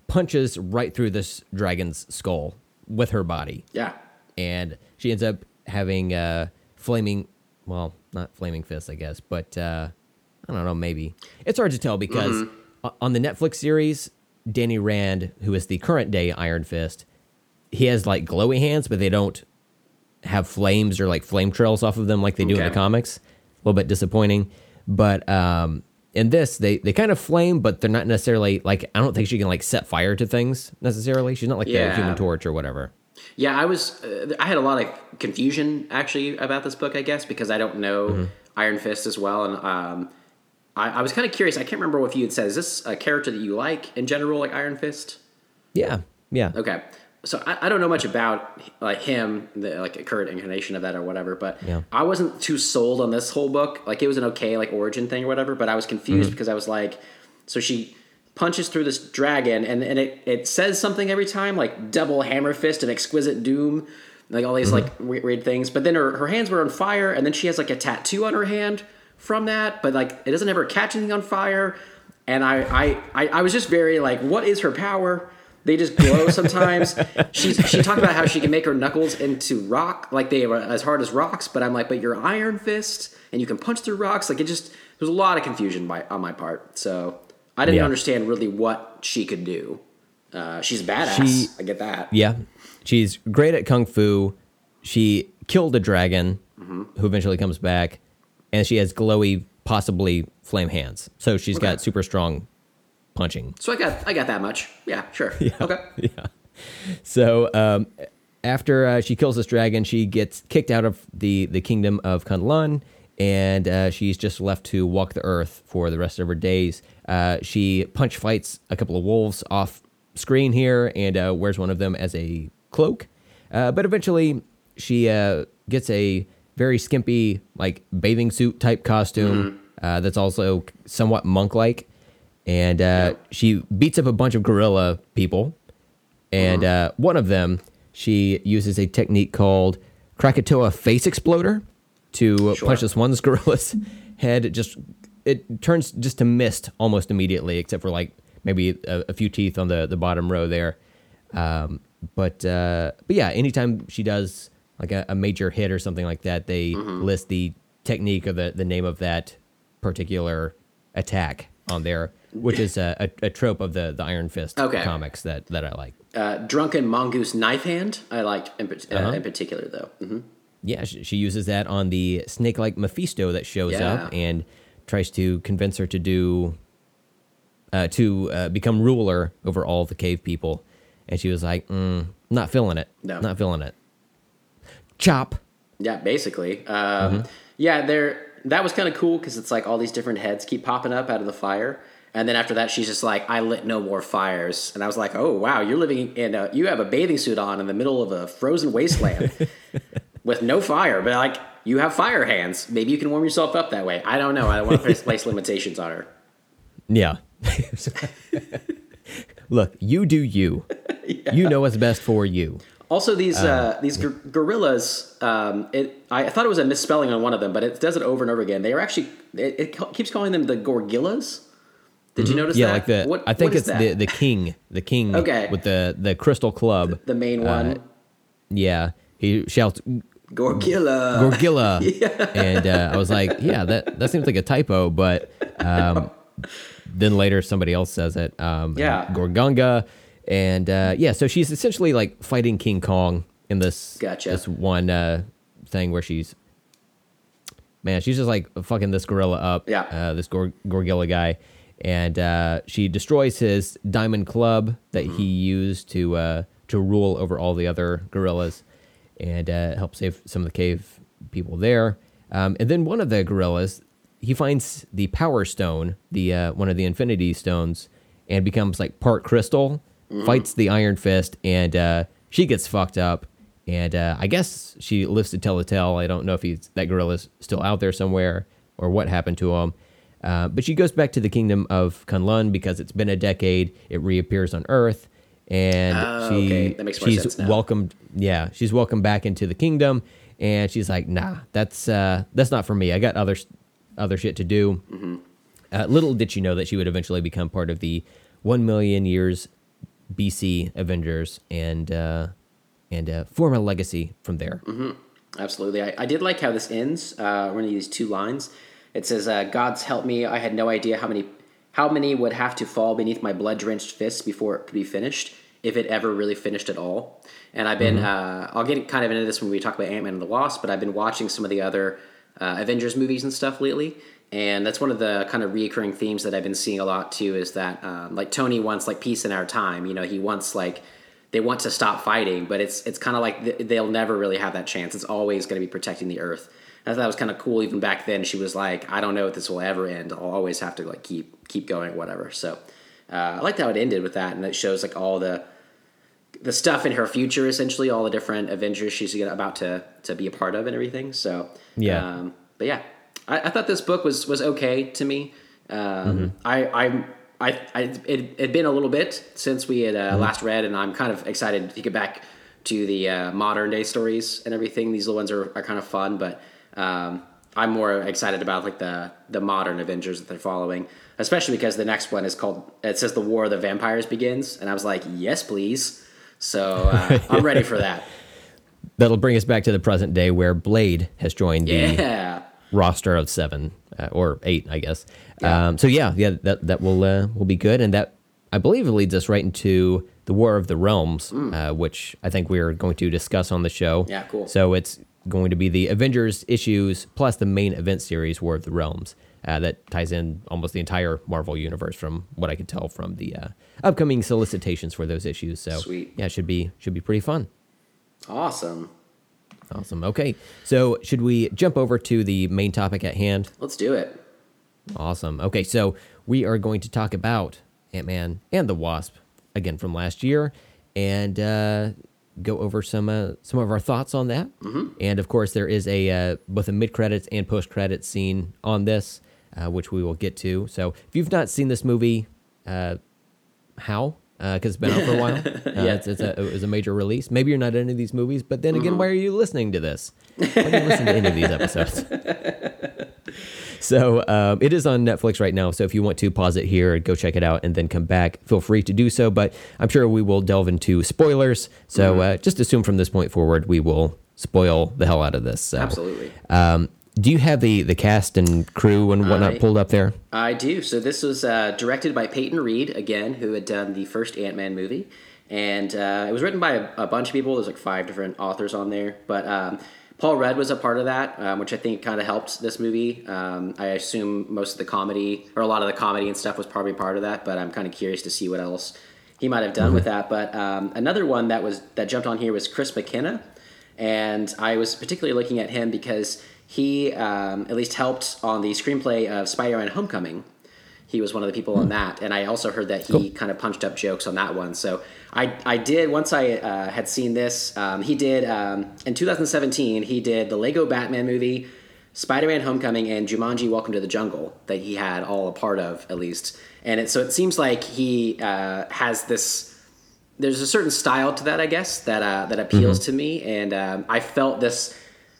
punches right through this dragon's skull with her body. Yeah. And she ends up having uh, flaming, well, not flaming fists, I guess, but uh, I don't know, maybe. It's hard to tell because o- on the Netflix series, Danny Rand, who is the current day Iron Fist, he has like glowy hands, but they don't have flames or like flame trails off of them like they do in the comics. A little bit disappointing. But um, in this, they, they kind of flame, but they're not necessarily like, I don't think she can like set fire to things necessarily. She's not like the human torch or whatever. Yeah, I was. Uh, I had a lot of confusion actually about this book, I guess, because I don't know Mm-hmm. Iron Fist as well, and um, I, I was kind of curious. I can't remember if you had said, "Is this a character that you like in general, like Iron Fist?" Yeah. Yeah. Okay, so I, I don't know much about like him, the like a current incarnation of that or whatever, but Yeah. I wasn't too sold on this whole book. Like it was an okay like origin thing or whatever, but I was confused mm-hmm. because I was like, so she punches through this dragon and, and it, it says something every time like double hammer fist and exquisite doom like all these mm-hmm. like weird, weird things but then her, her hands were on fire and then she has like a tattoo on her hand from that but like it doesn't ever catch anything on fire and I, I i i was just very like what is her power they just glow sometimes She's, she talked about how she can make her knuckles into rock like they are as hard as rocks but i'm like but you're iron fist and you can punch through rocks like it just there's a lot of confusion by, on my part so i didn't Yeah. understand really what she could do uh, she's badass She- i get that Yeah. She's great at kung fu. She killed a dragon who eventually comes back, and she has glowy, possibly flame hands. So she's Okay. got super strong punching. so i got i got that much yeah sure [LAUGHS] okay Yeah. So um, after uh, she kills this dragon, she gets kicked out of the, the kingdom of Kunlun, and uh, she's just left to walk the earth for the rest of her days. Uh, she punch fights a couple of wolves off screen here and uh, wears one of them as a cloak. Uh, but eventually, she uh, gets a very skimpy, like bathing suit type costume uh, that's also somewhat monk like. And uh, she beats up a bunch of gorilla people. And uh, one of them, she uses a technique called Krakatoa Face Exploder to Sure. punch this one's gorilla's [LAUGHS] head. It just it turns just to mist almost immediately, except for like maybe a, a few teeth on the the bottom row there. Um, but uh, but yeah, anytime she does like a, a major hit or something like that, they list the technique or the the name of that particular attack on there. Which is a, a, a trope of the the Iron Fist Okay. comics that that I like. Uh, drunken mongoose knife hand. I liked in, uh, Uh-huh. in particular though. hmm Yeah, she, she uses that on the snake-like Mephisto that shows Yeah. up and tries to convince her to do uh, to uh, become ruler over all the cave people, and she was like, mm, "Not feeling it. No. Not feeling it." Chop. Yeah, basically. Um, Mm-hmm. Yeah, there. That was kind of cool because it's like all these different heads keep popping up out of the fire, and then after that, she's just like, "I lit no more fires," and I was like, "Oh wow, you're living in a, you have a bathing suit on in the middle of a frozen wasteland [LAUGHS] with no fire, but like you have fire hands. Maybe you can warm yourself up that way. I don't know. I don't want to place, limitations on her. Yeah. [LAUGHS] Look, you do you. [LAUGHS] You know what's best for you. Also, these uh, these gor- gorillas. Um, it I, I thought it was a misspelling on one of them, but it does it over and over again. They are actually it, it keeps calling them the gorgillas. Did you notice Mm-hmm. Yeah, that? like the What- I think it's that? the the king, the king Okay. with the the crystal club. the main one. Yeah, he shouts Gorgilla. [LAUGHS] Gorgilla, and uh, I was like, yeah, that that seems like a typo, but um, [LAUGHS] then later somebody else says it. Um, Yeah. Gorgonga, and uh, yeah, so she's essentially like fighting King Kong in this Gotcha. this one uh, thing where she's man, she's just like fucking this gorilla up. Yeah. uh, this Gor- Gorgilla guy, and uh, she destroys his diamond club that he used to uh, to rule over all the other gorillas, and uh, help save some of the cave people there. Um, and then one of the gorillas, he finds the Power Stone, the uh, one of the Infinity Stones, and becomes like part crystal. Fights the Iron Fist, and uh, she gets fucked up. And uh, I guess she lives to tell the tale. I don't know if he's that gorilla's still out there somewhere or what happened to him. Uh, but she goes back to the kingdom of Kunlun because it's been a decade. It reappears on Earth, and Oh, she okay. She's welcomed. Yeah, she's welcomed back into the kingdom, and she's like, "Nah, that's uh, that's not for me. I got other other shit to do." Mm-hmm. Uh, little did she know that she would eventually become part of the one million years BC Avengers and uh, and uh, form a legacy from there. Mm-hmm. Absolutely. I, I did like how this ends. Uh, one of these two lines. It says, uh, "God's help me. I had no idea how many how many would have to fall beneath my blood drenched fists before it could be finished, if it ever really finished at all." And I've been. Uh, I'll get kind of into this when we talk about Ant Man and the Wasp, but I've been watching some of the other uh, Avengers movies and stuff lately. And that's one of the kind of reoccurring themes that I've been seeing a lot too. Is that um, like Tony wants like peace in our time. You know, he wants like they want to stop fighting, but it's it's kind of like th- they'll never really have that chance. It's always going to be protecting the Earth. I thought that was kind of cool. Even back then, she was like, "I don't know if this will ever end. I'll always have to like keep keep going, whatever." So uh, I liked how it ended with that, and it shows like all the the stuff in her future, essentially all the different Avengers she's about to to be a part of and everything. So Yeah. um, but yeah, I, I thought this book was was okay to me. Um, I I I, I it had been a little bit since we had uh, last read, and I'm kind of excited to get back to the uh, modern day stories and everything. These little ones are, are kind of fun, but um, I'm more excited about like the the modern Avengers that they're following, especially because the next one is called it says the War of the Vampires begins, and I was like, yes, please. So uh, [LAUGHS] I'm ready for that. That'll bring us back to the present day where Blade has joined the Yeah. roster of seven uh, or eight, I guess. Yeah. Um, so yeah, yeah, that that will uh, will be good, and that I believe leads us right into the War of the Realms, uh, which I think we're going to discuss on the show. Mm. Yeah, cool. So it's going to be the Avengers issues plus the main event series, War of the Realms. Uh, that ties in almost the entire Marvel universe, from what I could tell from the uh, upcoming solicitations for those issues. So, Sweet. yeah, it should be should be pretty fun. Awesome. Awesome. Okay, so should we jump over to the main topic at hand? Let's do it. Awesome. Okay, so we are going to talk about Ant Man and the Wasp again from last year, and uh, go over some uh, some of our thoughts on that. Mm-hmm. And of course, there is a uh, both a mid credits and post credits scene on this, uh, which we will get to. So if you've not seen this movie, uh, how? Because it's been out for a while. [LAUGHS] Uh, Yeah. it's, it's a, it was a major release. Maybe you're not into these movies, but then Mm-hmm. again, why are you listening to this? Why do you listen to any of these episodes? [LAUGHS] So um, it is on Netflix right now. So if you want to pause it here, and go check it out, and then come back, feel free to do so. But I'm sure we will delve into spoilers. So Mm-hmm. uh, just assume from this point forward, we will spoil the hell out of this. So, Absolutely. Um, do you have the the cast and crew and whatnot I- pulled up there? I do. So this was uh, directed by Peyton Reed again, who had done the first Ant Man movie, and uh, it was written by a, a bunch of people. There's like five different authors on there, but um, Paul Rudd was a part of that, um, which I think kind of helped this movie. Um, I assume most of the comedy or a lot of the comedy and stuff was probably part of that, but I'm kind of curious to see what else he might have done with that. But um, another one that was that jumped on here was Chris McKenna, and I was particularly looking at him because he um, at least helped on the screenplay of Spider-Man: Homecoming. He was one of the people on that, and I also heard that he kind of punched up jokes on that one. So I, I did once I uh, had seen this. Um, he did um, in 2017. He did the Lego Batman movie, Spider-Man: Homecoming, and Jumanji: Welcome to the Jungle that he had all a part of at least. And it, so it seems like he uh, has this there's a certain style to that, I guess, that uh, that appeals to me, and um, I felt this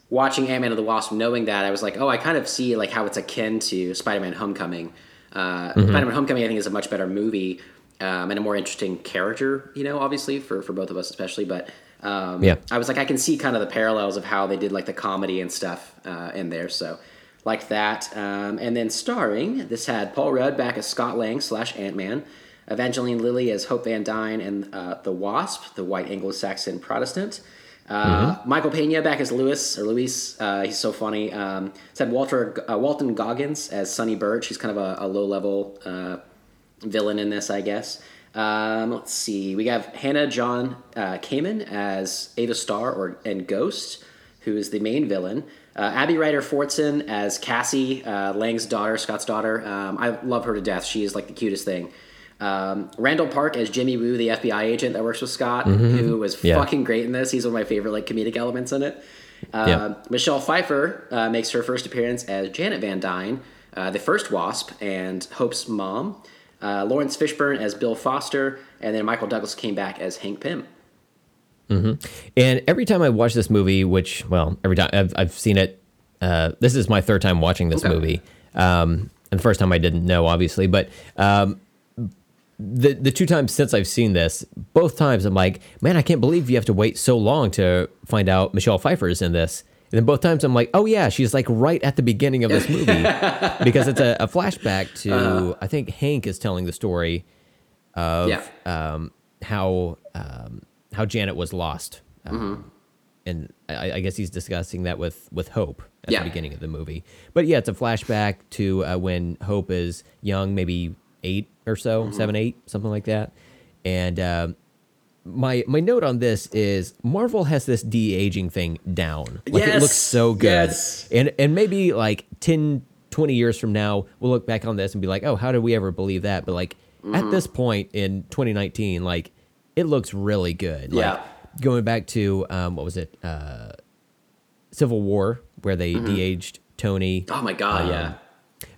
watching Ant Man and the Wasp, knowing that I was like, oh, I kind of see like how it's akin to Spider Man Homecoming. Uh, Spider Man Homecoming, I think, is a much better movie um, and a more interesting character, you know, obviously for for both of us, especially. But um, Yeah. I was like, I can see kind of the parallels of how they did like the comedy and stuff uh, in there, so. Like that, um, and then starring this had Paul Rudd back as Scott Lang slash Ant Man, Evangeline Lilly as Hope Van Dyne and uh, the Wasp, the white Anglo-Saxon Protestant. Uh, Michael Pena back as Lewis or Luis. Uh, he's so funny. Um, had Walter uh, Walton Goggins as Sonny Birch. He's kind of a, a low-level uh, villain in this, I guess. Um, let's see. We have Hannah John uh, Kamen as Ava Starr or and Ghost, who is the main villain. Uh, Abby Ryder Fortson as Cassie, Lang's daughter, Scott's daughter. Um, I love her to death. She is like the cutest thing. Um, Randall Park as Jimmy Woo, the FBI agent that works with Scott, who was Yeah. fucking great in this. He's one of my favorite like comedic elements in it. Uh, Yeah. Michelle Pfeiffer uh, makes her first appearance as Janet Van Dyne, uh, the first Wasp, and Hope's mom. Uh, Laurence Fishburne as Bill Foster, and then Michael Douglas came back as Hank Pym. And every time I watch this movie, which well, every time I've, I've seen it, uh, this is my third time watching this Okay. movie. Um, and the first time I didn't know, obviously, but um, the the two times since I've seen this, both times I'm like, man, I can't believe you have to wait so long to find out Michelle Pfeiffer is in this. And then both times I'm like, oh yeah, she's like right at the beginning of this movie [LAUGHS] because it's a, a flashback to I think Hank is telling the story of Yeah. um, how um, how Janet was lost, um, and I, I guess he's discussing that with with Hope at Yeah. the beginning of the movie. But yeah, it's a flashback to uh, when Hope is young, maybe eight or so, seven, eight, something like that. And um, my my note on this is Marvel has this de aging thing down. Like it looks so good, yes. and and maybe like 10, 20 years from now, we'll look back on this and be like, oh, how did we ever believe that? But like Mm-hmm. at this point in 2019, like it looks really good. Like, Yeah. going back to um, what was it, uh, Civil War, where they Mm-hmm. de-aged Tony. Oh my god, Um, yeah.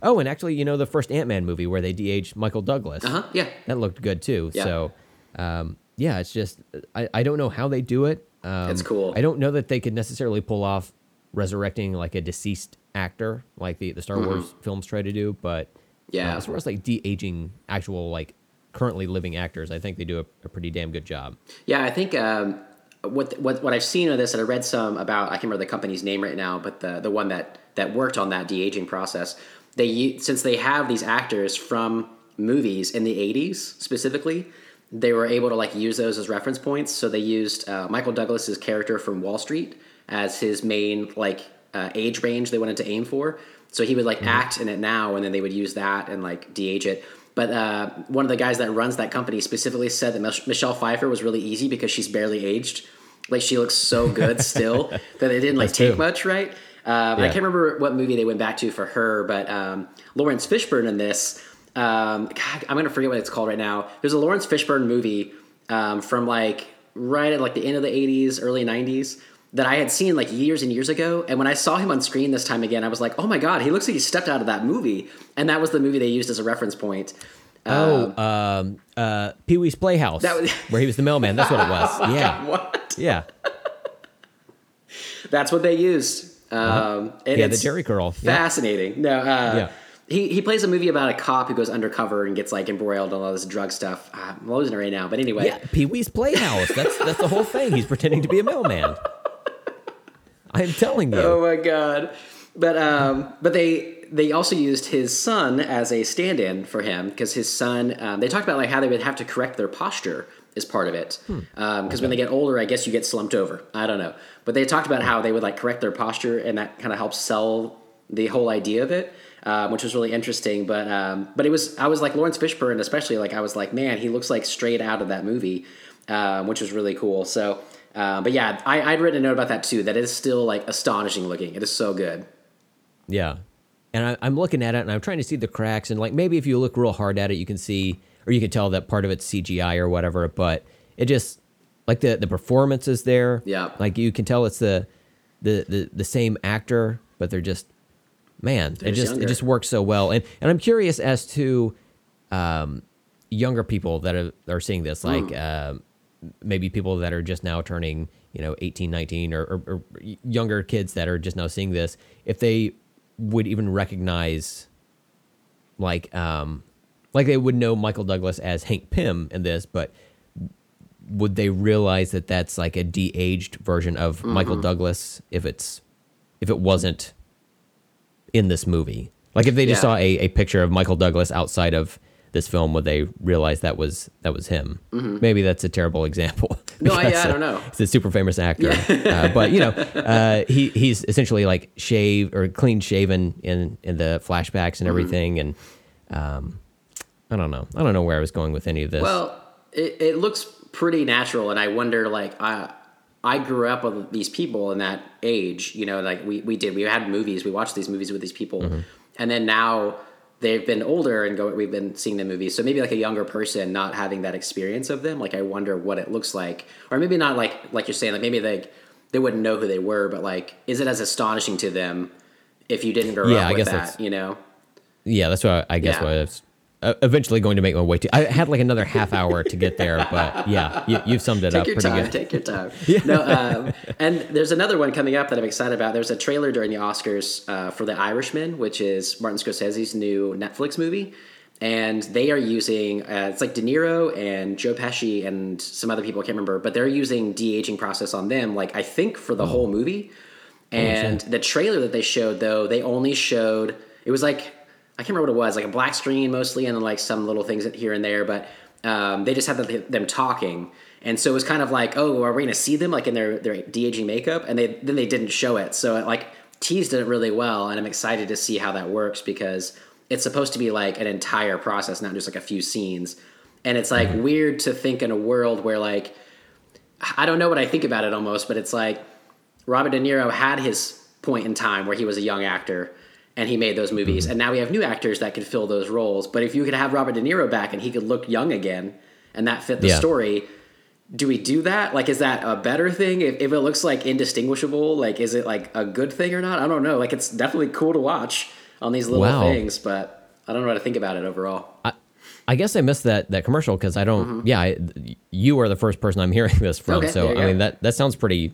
Oh, and actually, you know, the first Ant Man movie where they de-aged Michael Douglas. Uh huh. Yeah. That looked good too. Yeah. So, um, yeah, it's just I, I don't know how they do it. Um, It's cool. I don't know that they could necessarily pull off resurrecting like a deceased actor like the the Star Wars films try to do, but uh, Mm-hmm. Yeah. as far as like de aging actual like currently living actors, I think they do a, a pretty damn good job. Yeah, I think um, what what what I've seen of this, and I read some about. I can't remember the company's name right now, but the the one that that worked on that de aging process. They since they have these actors from movies in the '80s specifically, they were able to like use those as reference points. So they used uh, Michael Douglas's character from Wall Street as his main like uh, age range they wanted to aim for. So he would like act in it now, and then they would use that and like de-age it. But uh, one of the guys that runs that company specifically said that Mich- Michelle Pfeiffer was really easy because she's barely aged. Like she looks so good [LAUGHS] still that it didn't like take much, right? Um, I can't remember what movie they went back to for her, but um, Laurence Fishburne in this. Um, God, I'm gonna forget what it's called right now. There's a Laurence Fishburne movie um, from like right at like the end of the 80s, early 90s that I had seen like years and years ago. And when I saw him on screen this time again, I was like, oh my god, he looks like he stepped out of that movie. And that was the movie they used as a reference point. Oh, um, uh, Pee Wee's Playhouse, That was- where he was the mailman. That's what it was. [LAUGHS] yeah, What? yeah, [LAUGHS] That's what they used. Um, and yeah. The Jheri curl. Yeah. Fascinating. No, uh, Yeah. he, he plays a movie about a cop who goes undercover and gets like embroiled in all this drug stuff. Ah, I'm losing it right now, but anyway. Yeah, Pee Wee's Playhouse. That's that's the whole thing. He's pretending to be a mailman. I'm telling you. Oh my god. But um, but they they also used his son as a stand-in for him because his son. Um, they talked about like how they would have to correct their posture as part of it. Because when they get older, I guess you get slumped over. I don't know, but they talked about how they would like correct their posture, and that kind of helps sell the whole idea of it. Um, which was really interesting, but um, but it was I was like Laurence Fishburne, especially like I was like, man, he looks like straight out of that movie, um, which was really cool. So, uh, but yeah, I, I'd written a note about that too. That it is still like astonishing looking. It is so good. Yeah. And I, I'm looking at it and I'm trying to see the cracks. And like maybe if you look real hard at it, you can see, or you can tell that part of it's CGI or whatever. But it just, like the, the performance is there. Yeah. Like you can tell it's the, the, the, the same actor, but they're just, man, They're it just just, it just works so well. And, and I'm curious as to, um, younger people that are, are seeing this, like, Mm. um, maybe people that are just now turning, you know, 18, 19 or, or, or younger kids that are just now seeing this, if they would even recognize like um like they would know Michael Douglas as Hank Pym in this, but would they realize that that's like a de-aged version of Michael Douglas if it's if it wasn't in this movie? Like if they just Yeah. saw a, a picture of Michael Douglas outside of this film, would they realize that was that was him? Maybe that's a terrible example. [LAUGHS] No, I- because, I uh, don't know. He's a super famous actor, uh, but you know, uh, he he's essentially like shave or clean shaven in in the flashbacks Mm-hmm. and everything, and um, I don't know, I don't know where I was going with any of this. Well, it, it looks pretty natural, and I wonder, like, I I grew up with these people in that age. You know, like we we did. We had movies. We watched these movies with these people, Mm-hmm. and then now they've been older and go. We've been seeing the movies. So maybe like a younger person not having that experience of them. Like, I wonder what it looks like, or maybe not like like you're saying. Like maybe they they wouldn't know who they were, but like, is it as astonishing to them if you didn't grow Yeah, up I with that? You know. yeah, that's what I, I guess Yeah. what I was uh, eventually going to make my way to. I had like another half hour to get there, but yeah, you, you've summed it Take up your pretty time. good. Take your time. [LAUGHS] yeah. No, um, and there's another one coming up that I'm excited about. There's a trailer during the Oscars uh, for The Irishman, which is Martin Scorsese's new Netflix movie, and they are using uh, it's like De Niro and Joe Pesci and some other people I can't remember, but they're using de aging process on them. Like I think for the whole movie. And the trailer that they showed, though, they only showed it was like I can't remember what it was, like a black screen mostly, and then like some little things here and there. But um, they just had the, them talking, and so it was kind of like, oh, are we to see them like in their their de aging makeup? And they then they didn't show it, so it like teased it really well, and I'm excited to see how that works because it's supposed to be like an entire process, not just like a few scenes. And it's like weird to think in a world where like I don't know what I think about it almost, but it's like Robert De Niro had his point in time where he was a young actor and he made those movies, and now we have new actors that could fill those roles. But if you could have Robert De Niro back and he could look young again, and that fit the Yeah. story, do we do that? Like, is that a better thing? If, if it looks like indistinguishable, like, is it like a good thing or not? I don't know. Like, it's definitely cool to watch on these little Wow. things, but I don't know what to think about it overall. I guess I missed that that commercial because I don't. Yeah, I, you are the first person I'm hearing [LAUGHS] this from. Mm-hmm. Okay, so I mean that that sounds pretty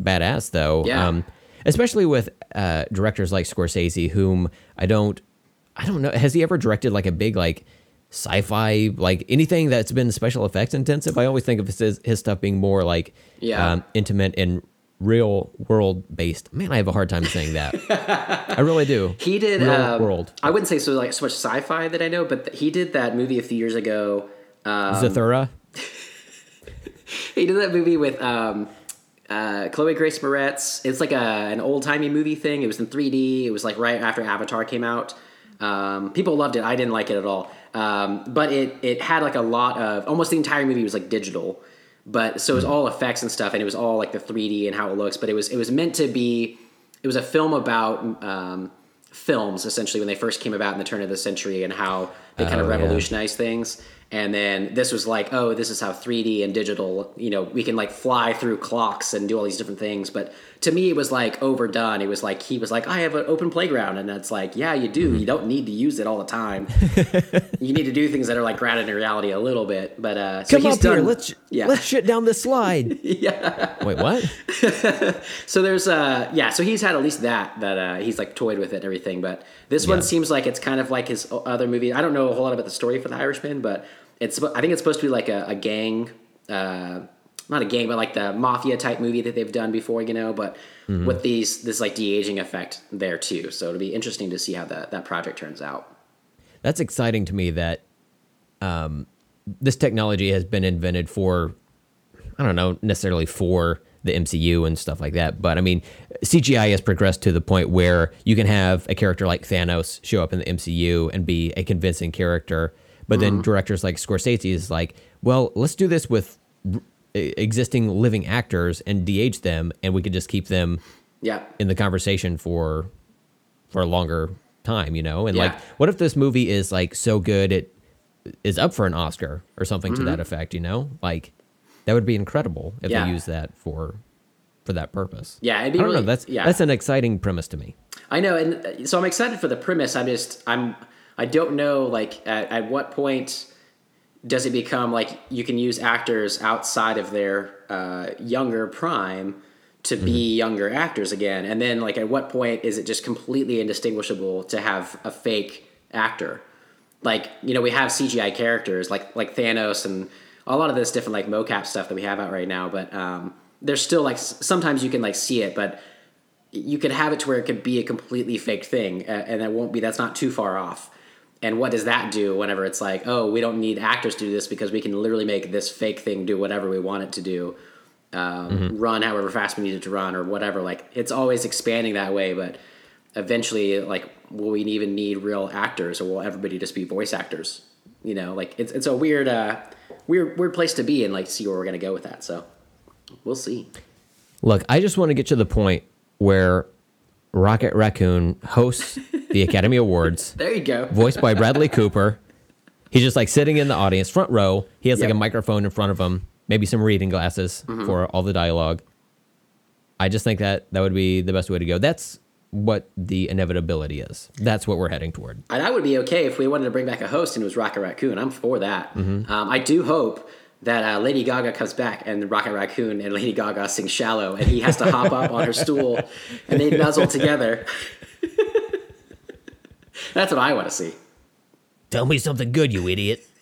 badass though. Yeah. Um, especially with uh, directors like Scorsese, whom I don't. I don't know. Has he ever directed like a big like sci-fi like anything that's been special effects intensive? I always think of his his stuff being more like Yeah. um, intimate and real world based. Man, I have a hard time saying that. I really do. [LAUGHS] He did real um, world. I wouldn't say so like so much sci-fi that I know, but th- he did that movie a few years ago. Um, Zathura. [LAUGHS] he did that movie with um, uh, Chloe Grace Moretz. It's like a an old timey movie thing. It was in 3D. It was like right after Avatar came out. Um, people loved it. I didn't like it at all. Um, but it it had like a lot of almost the entire movie was like digital. But so it was all effects and stuff, and it was all like the 3D and how it looks. But it was it was meant to be. It was a film about um, films essentially when they first came about in the turn of the century and how they kind of Oh, yeah. revolutionized things. And then this was like, oh, this is how 3D and digital, you know, we can like fly through clocks and do all these different things. But to me, it was like overdone. It was like, he was like, I have an open playground. And it's like, yeah, you Mm-hmm. do. You don't need to use it all the time. [LAUGHS] you need to do things that are like grounded in reality a little bit. But uh, so Come he's up here. Let's yeah. let's shit down this slide. [LAUGHS] yeah. Wait, what? [LAUGHS] So there's uh yeah, so he's had at least that that uh he's like toyed with it and everything, but this one seems like it's kind of like his other movie. I don't know a whole lot about the story for the Irishman, but it's I think it's supposed to be like a, a gang uh not a gang, but like the mafia type movie that they've done before, you know. But with these this like de aging effect there too, so it'll be interesting to see how that that project turns out. That's exciting to me that um, this technology has been invented for, I don't know, necessarily for the MCU and stuff like that. But I mean, CGI has progressed to the point where you can have a character like Thanos show up in the MCU and be a convincing character. But then directors like Scorsese is like, well, let's do this with r- existing living actors and de-age them, and we could just keep them Yeah, in the conversation for for a longer time, you know? And Yeah. like what if this movie is like so good it is up for an Oscar or something to Mm-hmm. that effect, you know? Like that would be incredible if Yeah. they use that for for that purpose. Yeah, it'd be I don't really- know. That's yeah. that's an exciting premise to me. I know, and uh, so I'm excited for the premise. I'm just I'm I don't know like at, at what point does it become like you can use actors outside of their uh, younger prime to be younger actors again, and then like at what point is it just completely indistinguishable to have a fake actor? Like you know we have CGI characters like like Thanos and a lot of this different like mocap stuff that we have out right now, but um, there's still like sometimes you can like see it, but you could have it to where it could be a completely fake thing, uh, and that won't be. That's not too far off. And what does that do whenever it's like, oh, we don't need actors to do this because we can literally make this fake thing do whatever we want it to do, um, run however fast we need it to run, or whatever. Like it's always expanding that way, but eventually, like, will we even need real actors, or will everybody just be voice actors? You know, like it's it's a weird, uh, weird, weird place to be, and like see where we're gonna go with that. So we'll see. Look, I just want to get to the point where Rocket Raccoon hosts the Academy Awards, [LAUGHS] There you go. voiced by Bradley Cooper. He's just like sitting in the audience, front row. He has like a microphone in front of him, maybe some reading glasses for all the dialogue. I just think that that would be the best way to go. That's what the inevitability is. That's what we're heading toward. And I would be okay if we wanted to bring back a host and it was Rocket Raccoon. I'm for that. Mm-hmm. Um, I do hope that uh, Lady Gaga comes back and Rocket Raccoon and Lady Gaga sing "Shallow" and he has to hop up on her stool and they nuzzle together. [LAUGHS] That's what I want to see. Tell me something good, you idiot. [LAUGHS]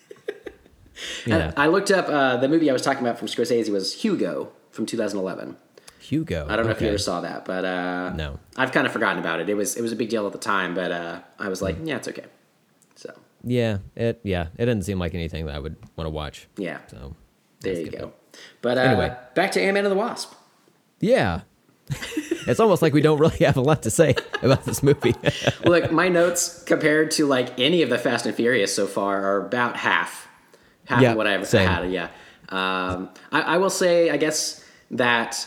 Yeah, I looked up uh, the movie I was talking about from Scorsese it was Hugo from 2011. Hugo. I don't know if you ever saw that, but uh, No. I've kind of forgotten about it. It was it was a big deal at the time, but uh, I was like, yeah, it's okay. So Yeah, it yeah, it doesn't seem like anything that I would want to watch. yeah, So there you go. it. But uh, Anyway. back to Ant Man and the Wasp. Yeah. [LAUGHS] it's almost like we don't really have a lot to say about this movie. [LAUGHS] Look, my notes compared to like any of the Fast and Furious so far are about half, half Yeah, of what I've same. had. Yeah, um, I, I will say, I guess that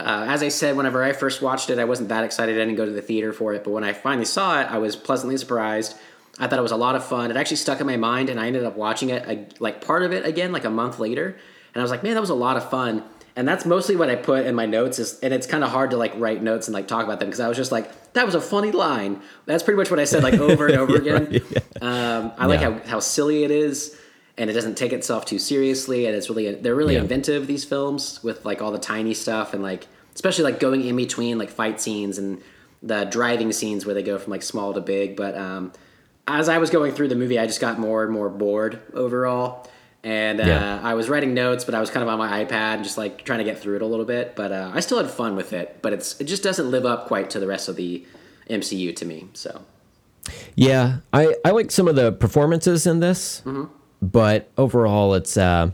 uh, as I said, whenever I first watched it, I wasn't that excited. I didn't go to the theater for it, but when I finally saw it, I was pleasantly surprised. I thought it was a lot of fun. It actually stuck in my mind, and I ended up watching it like part of it again, like a month later, and I was like, man, that was a lot of fun. And that's mostly what I put in my notes is, and it's kind of hard to like write notes and like talk about them because I was just like, that was a funny line. That's pretty much what I said like [LAUGHS] over and over again. Um, I like how, how silly it is, and it doesn't take itself too seriously, and it's really they're really Yeah. inventive these films with like all the tiny stuff and like especially like going in between like fight scenes and the driving scenes where they go from like small to big. But um, as I was going through the movie, I just got more and more bored overall. And uh, Yeah. I was writing notes, but I was kind of on my iPad, just like trying to get through it a little bit. But uh, I still had fun with it. But it's it just doesn't live up quite to the rest of the MCU to me. So yeah, I, I like some of the performances in this, Mm-hmm. but overall, it's uh,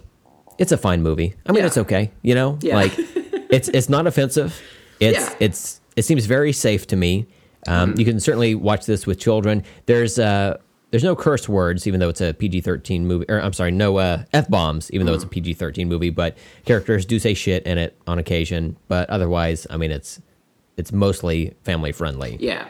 it's a fine movie. I mean, Yeah. it's okay. You know, Yeah. like it's it's not offensive. It's [LAUGHS] it's it seems very safe to me. Um, You can certainly watch this with children. There's uh there's no curse words, even though it's a PG-13 movie. Or I'm sorry, no uh, f bombs, even though it's a PG-13 movie. But characters do say shit in it on occasion. But otherwise, I mean, it's it's mostly family friendly. yeah,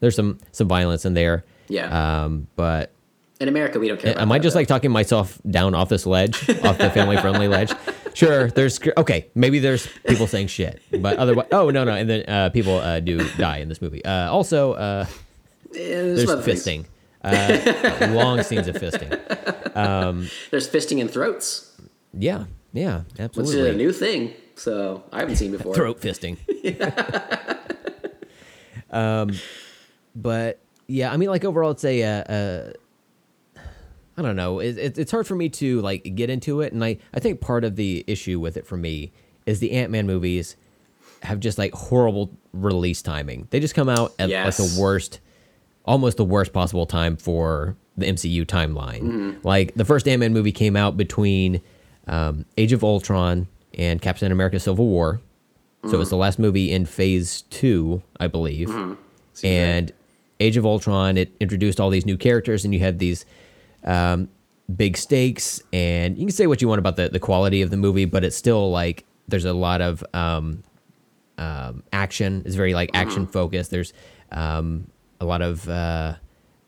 There's some some violence in there. Yeah. Um, but in America we don't care. About am I just like talking myself down off this ledge, off the family friendly ledge? [LAUGHS] Sure. There's okay. Maybe there's people saying shit, but otherwise, oh no no. And then uh, people uh, do die in this movie. Uh, also, uh, there's there's some other things. fisting. Uh, long scenes of fisting. There's fisting in throats, Yeah. Yeah. which is a new thing. So I haven't seen before. throat fisting. [LAUGHS] um, but yeah, I mean, like overall, it's a, uh, uh, I don't know. It, it, it's hard for me to like get into it, and I I think part of the issue with it for me is the Ant Man movies have just like horrible release timing. They just come out at like the worst, almost the worst possible time for the MCU timeline. Mm-hmm. Like the first Ant Man movie came out between um, Age of Ultron and Captain America: Civil War, so it was mm-hmm. the last movie in Phase Two, I believe. Mm-hmm. And Age of Ultron, it introduced all these new characters, and you had these um, big stakes. And you can say what you want about the the quality of the movie, but it's still like there's a lot of um, um, action. It's very like action focused. There's um, a lot of uh,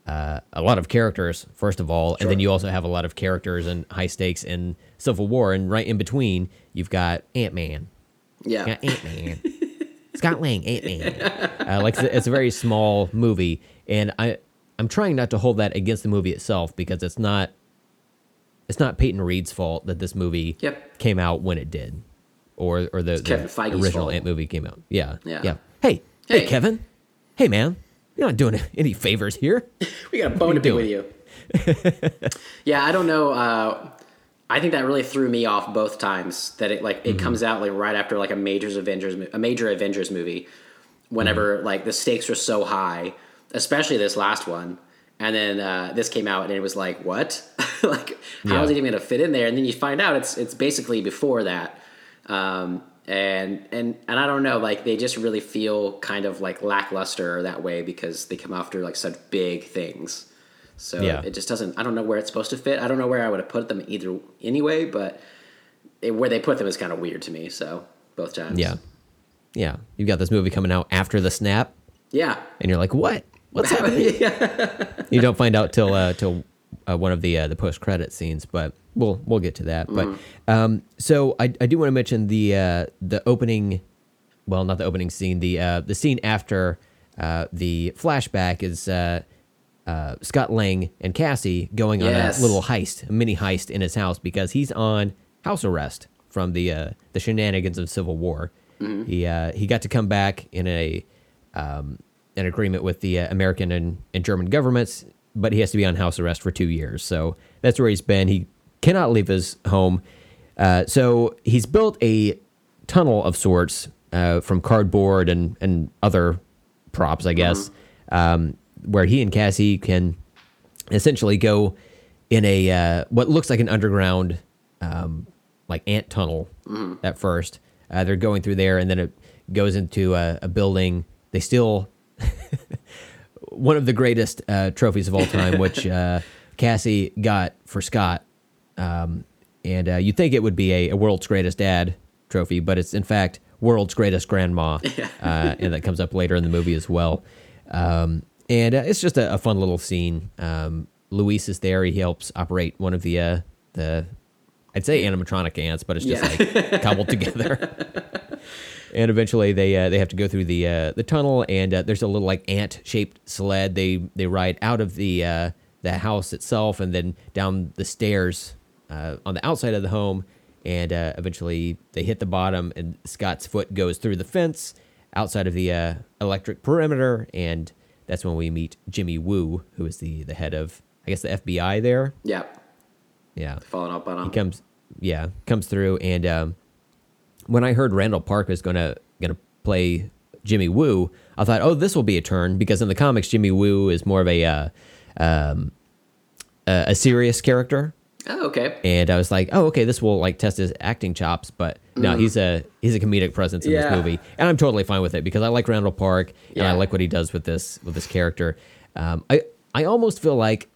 uh, a lot of characters first of all, and then you also have a lot of characters and high stakes in Civil War. And right in between, you've got Ant Man. Yeah. Ant Man. Scott Lang, Ant Man. Uh, like it's a, it's a very small movie, and I I'm trying not to hold that against the movie itself because it's not it's not Peyton Reed's fault that this movie Yep. came out when it did, or or the, the original fault. Ant movie came out. Yeah, Yeah. yeah. Hey, hey, Hey. Kevin. Hey, man. You're not doing [LAUGHS] any favors here. [LAUGHS] We got a bone to pick with you. [LAUGHS] yeah, I don't know. Uh, I think that really threw me off both times. That it like Mm-hmm. it comes out like right after like a major Avengers a major Avengers movie. Whenever Mm-hmm. like the stakes are so high, especially this last one, and then uh, this came out and it was like what? [LAUGHS] like how Yeah. is it even going to fit in there? And then you find out it's it's basically before that. Um, and and and I don't know, like they just really feel kind of like lackluster that way because they come after like such big things. So Yeah. it just doesn't. I don't know where it's supposed to fit. I don't know where I would have put them either anyway, but it, where they put them is kind of weird to me. So both times, Yeah, yeah. You've got this movie coming out after the snap, yeah, and you're like, what? What's [LAUGHS] happening? you don't find out till uh, till uh, one of the uh, the post credit scenes, but we'll we'll get to that. But um, so I, I do want to mention the uh, the opening, well, not the opening scene, the uh, the scene after uh, the flashback is uh, uh, Scott Lang and Cassie going Yes. on a little heist, a mini heist in his house because he's on house arrest from the uh, the shenanigans of Civil War. He uh, he got to come back in a um, an agreement with the uh, American and, and German governments, but he has to be on house arrest for two years. So that's where he's been. He cannot leave his home. Uh, so he's built a tunnel of sorts uh, from cardboard and, and other props, I guess, um, where he and Cassie can essentially go in a uh, what looks like an underground um, like ant tunnel at first. Uh, they're going through there, and then it goes into a, a building. They still [LAUGHS] one of the greatest uh, trophies of all time, which [LAUGHS] uh, Cassie got for Scott. Um, and uh, you'd think it would be a, a world's greatest dad trophy, but it's in fact world's greatest grandma, [LAUGHS] uh, and that comes up later in the movie as well. Um, and uh, it's just a, a fun little scene. Um, Luis is there; he helps operate one of the uh, the I'd say animatronic ants, but it's just Yeah. like cobbled together. And eventually they uh, they have to go through the uh, the tunnel, and uh, there's a little like ant shaped sled. They they ride out of the uh, the house itself, and then down the stairs uh, on the outside of the home, and uh, eventually they hit the bottom, and Scott's foot goes through the fence outside of the uh, electric perimeter, and that's when we meet Jimmy Woo, who is the the head of I guess the FBI there. yeah, Yeah, following up on him. he comes yeah comes through and um, when i heard randall park was gonna gonna play jimmy woo i thought oh this will be a turn because in the comics jimmy woo is more of a uh, um, a, a serious character Oh, okay. and i was like oh okay this will like test his acting chops but no he's a he's a comedic presence in Mm. Yeah. this movie and i'm totally fine with it because i like randall park and i like what he does with this with this character um, i i almost feel like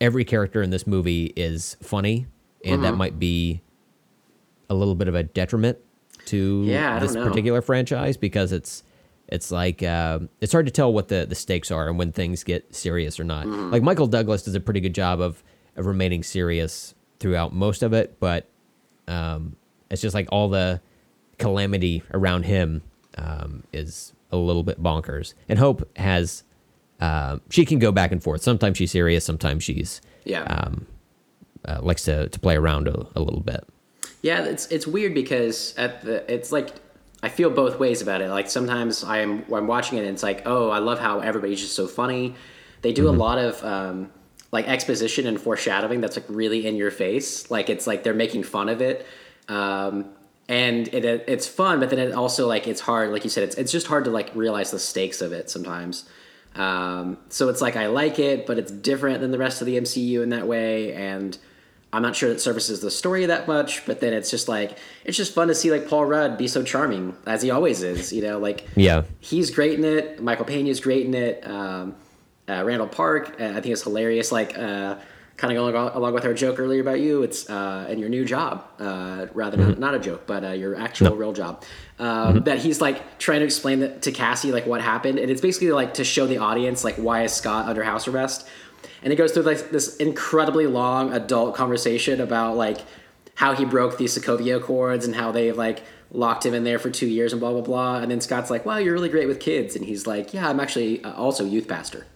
every character in this movie is funny and Mm-hmm. that might be a little bit of a detriment to Yeah, this know. particular franchise because it's it's like um, it's hard to tell what the, the stakes are and when things get serious or not. Mm-hmm. Like Michael Douglas does a pretty good job of, of remaining serious throughout most of it, but um, it's just like all the calamity around him um, is a little bit bonkers. And Hope has um, she can go back and forth. Sometimes she's serious, sometimes she's Yeah. um, uh, likes to, to play around a, a little bit. Yeah, it's it's weird because at the it's like I feel both ways about it. Like sometimes I'm I'm watching it and it's like, oh, I love how everybody's just so funny. They do a lot of um, like exposition and foreshadowing that's like really in your face. Like it's like they're making fun of it. Um, and it, it it's fun, but then it also like it's hard. Like you said, it's it's just hard to like realize the stakes of it sometimes. Um, so it's like I like it, but it's different than the rest of the MCU in that way, and I'm not sure it services the story that much. But then it's just like it's just fun to see like Paul Rudd be so charming as he always is. You know, like Yeah. he's great in it. Michael Pena's great in it. Um, uh, Randall Park, uh, I think it's hilarious. Like uh, kind of going along, along with our joke earlier about you. It's uh, in your new job, uh, rather not, not a joke, but uh, your actual real job. Um, That he's like trying to explain that to Cassie like what happened, and it's basically like to show the audience like why is Scott under house arrest, and it goes through like this incredibly long adult conversation about like how he broke the Sokovia Accords and how they like locked him in there for two years and blah blah blah. And then Scott's like, "Wow, you're really great with kids," and he's like, "Yeah, I'm actually uh, also youth pastor."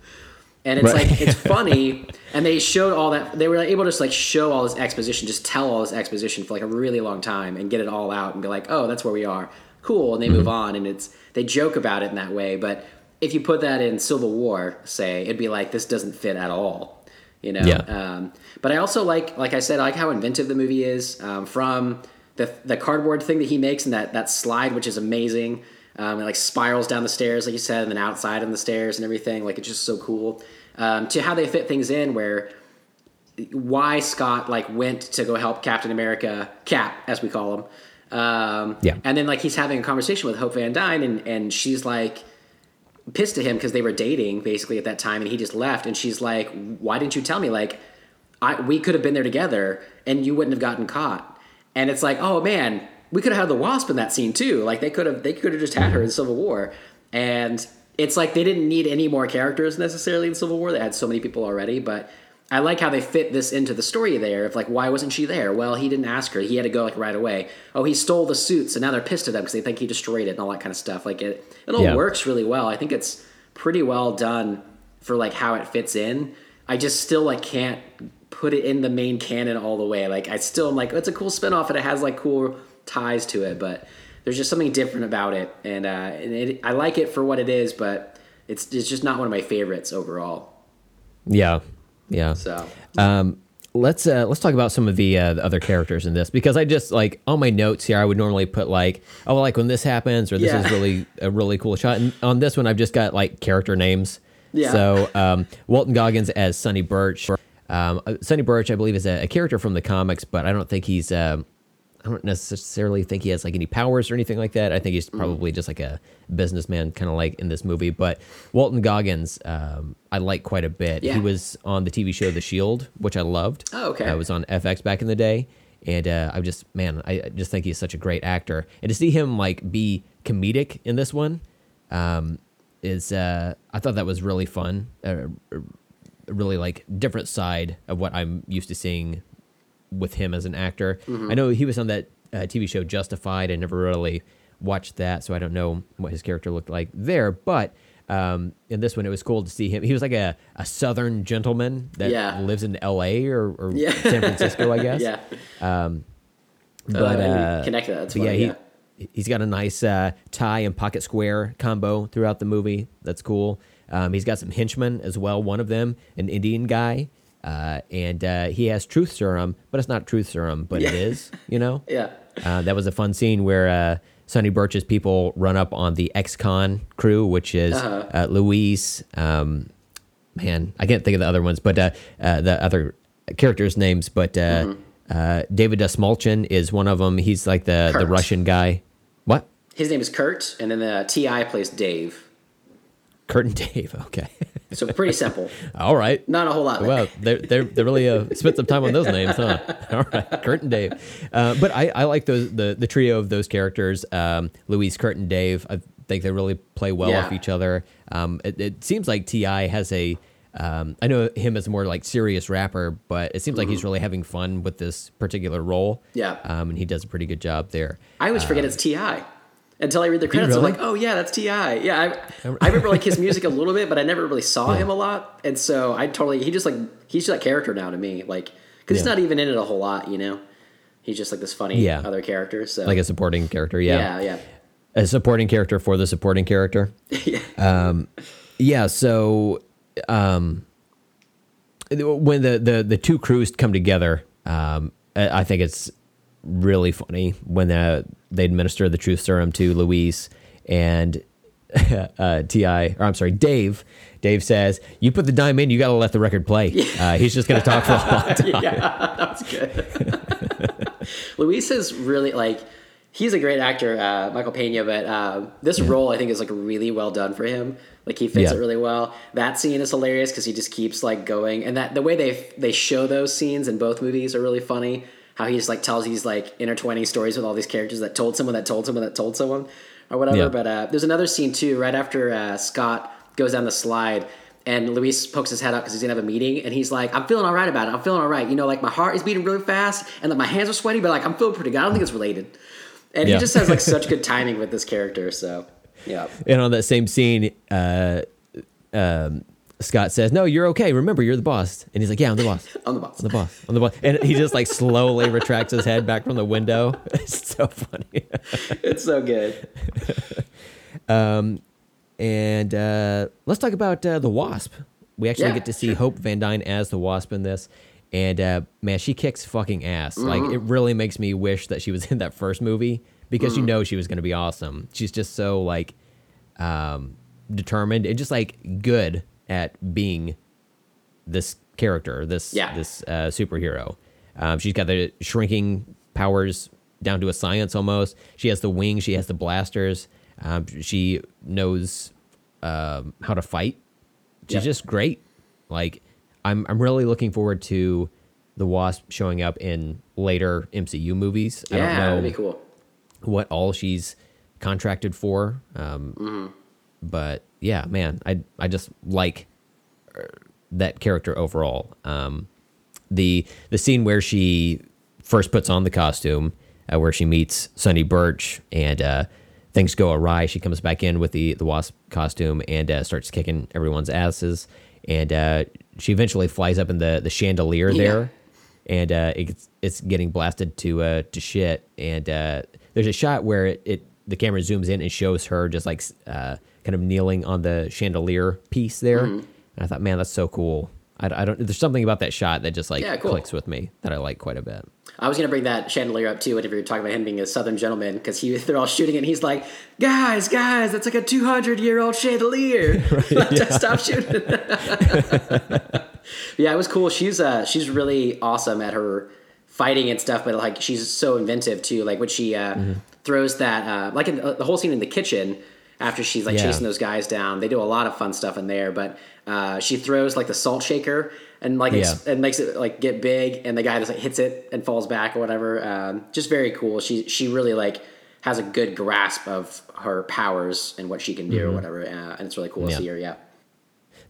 And it's Right. like it's [LAUGHS] funny, and they showed all that. They were able to just like show all this exposition, just tell all this exposition for like a really long time, and get it all out, and be like, "Oh, that's where we are, cool," and they move on, and it's they joke about it in that way. But if you put that in Civil War, say, it'd be like this doesn't fit at all, you know. Yeah. Um, but I also like, like I said, I like how inventive the movie is. Um, from the the cardboard thing that he makes and that that slide, which is amazing. Um, it like spirals down the stairs, like you said, and then outside on the stairs and everything. Like it's just so cool. Um, to how they fit things in, where why Scott like went to go help Captain America, Cap as we call him. Um, Yeah. And then like he's having a conversation with Hope Van Dyne, and and she's like pissed at him because they were dating basically at that time, and he just left. And she's like, "Why didn't you tell me? Like, I we could have been there together, and you wouldn't have gotten caught." And it's like, oh man, we could have had the Wasp in that scene too. Like they could have they could have just had her in Civil War, and it's like they didn't need any more characters necessarily in Civil War. They had so many people already, but. I like how they fit this into the story there of like why wasn't she there? Well, he didn't ask her. He had to go like right away. Oh, he stole the suits, and now they're pissed at him because they think he destroyed it and all that kind of stuff. Like it, it all Yeah. works really well. I think it's pretty well done for like how it fits in. I just still like can't put it in the main canon all the way. Like I still am like it's a cool spinoff and it has like cool ties to it, but there's just something different about it, and uh, and it, I like it for what it is, but it's it's just not one of my favorites overall. Yeah. Yeah. So Um, let's uh, let's talk about some of the, uh, the other characters in this because I just like on my notes here I would normally put like oh like when this happens or this Yeah. is really a really cool shot and on this one I've just got like character names. Yeah. So um, Walton Goggins as Sonny Birch. Um, uh, Sonny Birch I believe is a, a character from the comics, but I don't think he's. Um, I don't necessarily think he has like any powers or anything like that. I think Mm. he's probably just like a businessman, kind of like in this movie. But Walton Goggins, um, I like quite a bit. Yeah. He was on the TV show The Shield, which I loved. Oh, okay. It was on FX back in the day, and uh, I just man, I I just think he's such a great actor. And to see him like be comedic in this one, um, is uh, I thought that was really fun. Uh, really like different side of what I'm used to seeing with him as an actor. Mm-hmm. I know he was on that uh, TV show Justified. I never really watched that, so I don't know what his character looked like there. But um, in this one, it was cool to see him. He was like a, a Southern gentleman that Yeah. lives in L.A. or, or Yeah. San Francisco, I guess. [LAUGHS] yeah, But Oh, uh, connect that. That's funny. yeah, he he's got a nice uh, tie and pocket square combo throughout the movie. That's cool. Um, he's got some henchmen as well. One of them, an Indian guy, uh, and uh, he has truth serum, but it's not truth serum, but it Yeah. is. You know. [LAUGHS] yeah, Uh, that was a fun scene where uh, Sonny Birch's people run up on the ex-con crew, which is Uh-huh. uh, Luis. Um, man, I can't think of the other ones, but uh, uh, the other characters' names. But uh, Mm-hmm. uh, David Dastmalchian is one of them. He's like the the Russian guy. What? his name is Kurt, and then the T.I. plays Dave. Curtin Dave. Okay. [LAUGHS] So pretty simple. All right. Not a whole lot. Well, they're they're they really uh, spent some time on those names, huh? [LAUGHS] All right, Kurt and Dave. Uh, but I, I like those the the trio of those characters, um, Luis, Kurt, and Dave. I think they really play well Yeah. off each other. Um, it, it seems like T.I. has a. Um, I know him as a more like serious rapper, but it seems like he's really having fun with this particular role. Mm-hmm. Yeah. um, and he does a pretty good job there. I always forget it's T.I. until I read the credits. I'm like, oh yeah, that's Ti. Yeah, I, [LAUGHS] I remember like his music a little bit, but I never really saw him a lot, and so I totally he just like he's just that character now to me, like because he's not even in it a whole lot, you know. He's just like this funny Yeah. other character. So Like a supporting character, yeah. yeah, yeah. a supporting character for the supporting character. [LAUGHS] yeah, yeah so um when the the the two crews come together, um, I think it's really funny when uh, they administer the truth serum to Luis and [LAUGHS] uh, T.I., or I'm sorry, Dave. Dave says, "You put the dime in, you got to let the record play. [LAUGHS] Uh, he's just going to talk for a long [LAUGHS] time." yeah, that's good. Luis is really like he's a great actor, uh, Michael Pena, but uh, this role I think is like really well done for him. Like he fits Yeah. it really well. That scene is hilarious because he just keeps like going, and that the way they they show those scenes in both movies are really funny. How he just like tells these like intertwining stories with all these characters that told someone that told someone that told someone or whatever. Yeah. But uh, there's another scene too, right after uh, Scott goes down the slide. And Luis pokes his head up because he's gonna have a meeting, and he's like, "I'm feeling all right about it. I'm feeling all right. You know, like my heart is beating really fast, and like my hands are sweaty, but like I'm feeling pretty good. I don't think it's related." And Yeah. he just has like such good [LAUGHS] timing with this character. So, yeah, And on that same scene, uh, um, Scott says, "No, you're okay. Remember, you're the boss." And he's like, "Yeah, I'm the boss. [LAUGHS] I'm the boss. I'm the boss. I'm the boss." And he just like slowly retracts his head back from the window. [LAUGHS] It's so funny. it's so good. [LAUGHS] And uh, let's talk about uh, the Wasp. We actually Yeah, get to see Hope Van Dyne as the Wasp in this. And uh, man, she kicks fucking ass. Like Mm-hmm. it really makes me wish that she was in that first movie because Mm. you know she was going to be awesome. She's just so like um, determined and just like good at being this character, this Yeah. this uh, superhero. Um, she's got the shrinking powers down to a science almost. She has the wings. She has the blasters. Um, she knows um, how to fight. She's Yeah. just great. Like I'm I'm really looking forward to the Wasp showing up in later MCU movies. I Yeah, don't know that'd be cool. what all she's contracted for. Um, Mm-hmm. But yeah, man, I I just like uh, that character overall. Um, the the scene where she first puts on the costume, uh, where she meets Sonny Burch, and uh, things go awry. She comes back in with the the wasp costume and uh, starts kicking everyone's asses. And uh, she eventually flies up in the the chandelier Yeah. there, and uh, it's it's getting blasted to uh, to shit. And uh, there's a shot where it, it the camera zooms in and shows her just like uh, kind of kneeling on the chandelier piece there. Mm-hmm. And I thought, man, that's so cool. I, I don't. There's something about that shot that just like Yeah, cool. clicks with me that I like quite a bit. I was gonna bring that chandelier up too, whenever you're talking about him being a Southern gentleman, because he [LAUGHS] they're all shooting it, and he's like, "Guys, guys, that's like a 200 year old chandelier. [LAUGHS] [LAUGHS] Just Stop shooting." yeah, it was cool. She's uh she's really awesome at her fighting and stuff, but like she's so inventive too. Like when she uh, Mm-hmm. throws that uh, like in, uh, the whole scene in the kitchen after she's like Yeah. chasing those guys down. They do a lot of fun stuff in there, but uh, she throws like the salt shaker and like ex- Yeah. and makes it like get big, and the guy just like hits it and falls back or whatever. Um, just very cool. She she really like has a good grasp of her powers and what she can do or whatever, uh, and it's really cool Mm-hmm. Yeah. to see her. Yeah.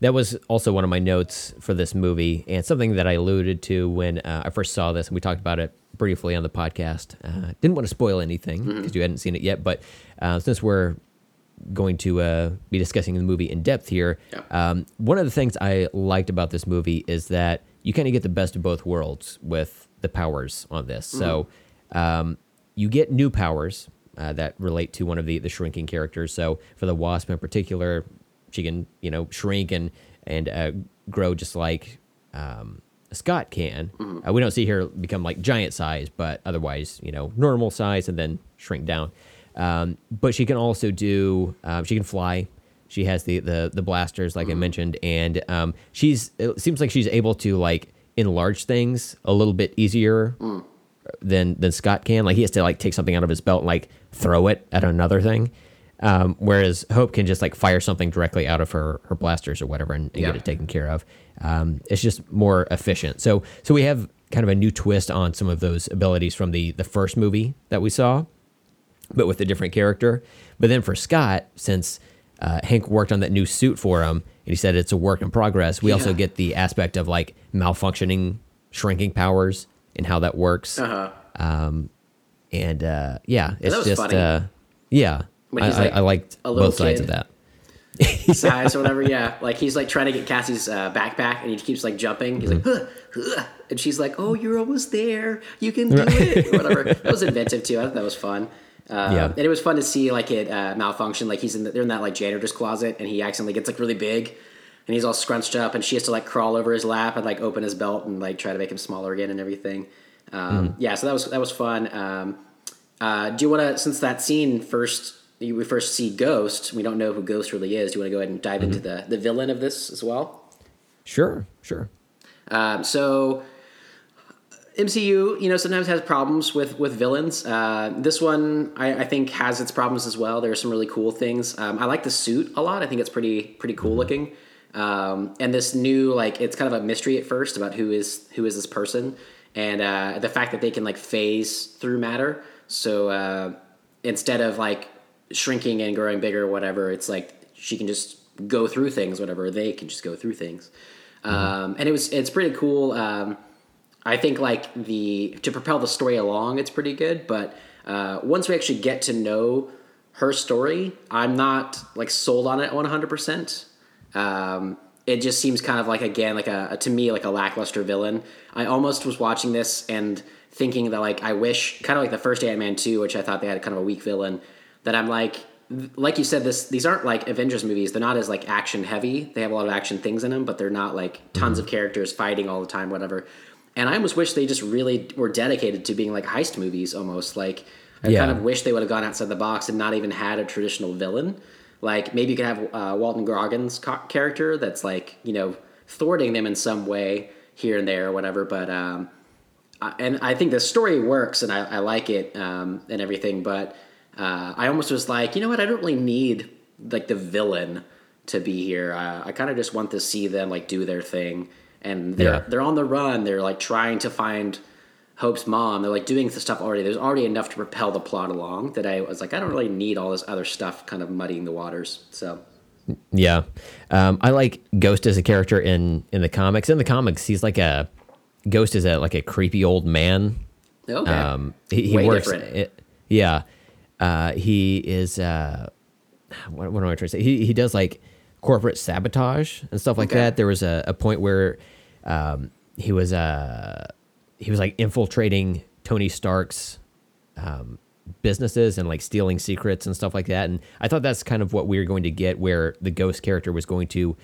That was also one of my notes for this movie, and something that I alluded to when uh, I first saw this, and we talked about it briefly on the podcast. Uh, didn't want to spoil anything because you hadn't seen it yet, but uh, since we're going to uh, be discussing the movie in depth here, Yeah. um, one of the things I liked about this movie is that you kind of get the best of both worlds with the powers on this. So um, you get new powers uh, that relate to one of the the shrinking characters. So for the wasp in particular, she can you know shrink and and uh, grow just like um, Scott can. Uh, we don't see her become like giant size, but otherwise you know normal size and then shrink down. Um, but she can also do um, she can fly. She has the the the blasters like I mentioned, and um, she's it seems like she's able to like enlarge things a little bit easier than than Scott can. Like he has to like take something out of his belt and like throw it at another thing. Um, whereas Hope can just like fire something directly out of her her blasters or whatever and, and Yeah. get it taken care of. Um, it's just more efficient. So so we have kind of a new twist on some of those abilities from the the first movie that we saw, but with a different character. But then for Scott, since uh, Hank worked on that new suit for him, and he said it's a work in progress. We also get the aspect of like malfunctioning, shrinking powers and how that works. Uh-huh. And uh, yeah, it's just funny. uh, yeah. I, like, I liked both sides of that. size or [LAUGHS] whatever. Yeah, like he's like trying to get Cassie's uh, backpack, and he keeps like jumping. He's like, huh, huh. and she's like, "Oh, you're almost there. You can do it." Or whatever. [LAUGHS] That was inventive too. I thought that was fun. Uh, Yeah. and it was fun to see like it uh, malfunction. Like he's in the, they're in that like janitor's closet, and he accidentally gets like really big. and he's all scrunched up, and she has to like crawl over his lap and like open his belt and like try to make him smaller again and everything. Um, Yeah, so that was that was fun. Um, uh, do you want to, since that scene first, we first see Ghost. We don't know who Ghost really is. Do you want to go ahead and dive into the the villain of this as well? Sure, sure. Um, so MCU, you know, sometimes has problems with with villains. Uh, this one, I, I think, has its problems as well. There are some really cool things. Um, I like the suit a lot. I think it's pretty pretty cool looking. Um, and this new, like, it's kind of a mystery at first about who is who is this person, and uh, the fact that they can like phase through matter. So uh, instead of like shrinking and growing bigger or whatever, it's like she can just go through things. Whatever they can just go through things. Um, and it was it's pretty cool. I think like the to propel the story along, it's pretty good. But uh, once we actually get to know her story, I'm not like sold on it 100. percent um, It just seems kind of like again like a, to me like a lackluster villain. I almost was watching this and thinking that like I wish kind of like the first Ant Man two, which I thought they had kind of a weak villain. That I'm like like you said this these aren't like Avengers movies. They're not as like action heavy. They have a lot of action things in them, but they're not like tons of characters fighting all the time, whatever. And I almost wish they just really were dedicated to being like heist movies almost. Like I Yeah. kind of wish they would have gone outside the box and not even had a traditional villain. Like maybe you could have uh, Walton Goggins' co- character that's like you know thwarting them in some way here and there or whatever. But um, I- and I think the story works and I, I like it um, and everything. But uh, I almost was like, you know what? I don't really need like the villain to be here. Uh, I kind of just want to see them like do their thing. And they're Yeah. they're on the run. They're like trying to find Hope's mom. They're like doing the stuff already. There's already enough to propel the plot along that I was like, I don't really need all this other stuff kind of muddying the waters. So Yeah, um, I like Ghost as a character in in the comics. In the comics, he's like a Ghost is a like a creepy old man. okay, Um, he, he Way works. different. It, yeah, uh, he is. Uh, what, what am I trying to say? He he does like corporate sabotage and stuff like Okay. that. There was a, a point where um, he was uh, he was like infiltrating Tony Stark's um, businesses and like stealing secrets and stuff like that. And I thought that's kind of what we were going to get, where the ghost character was going to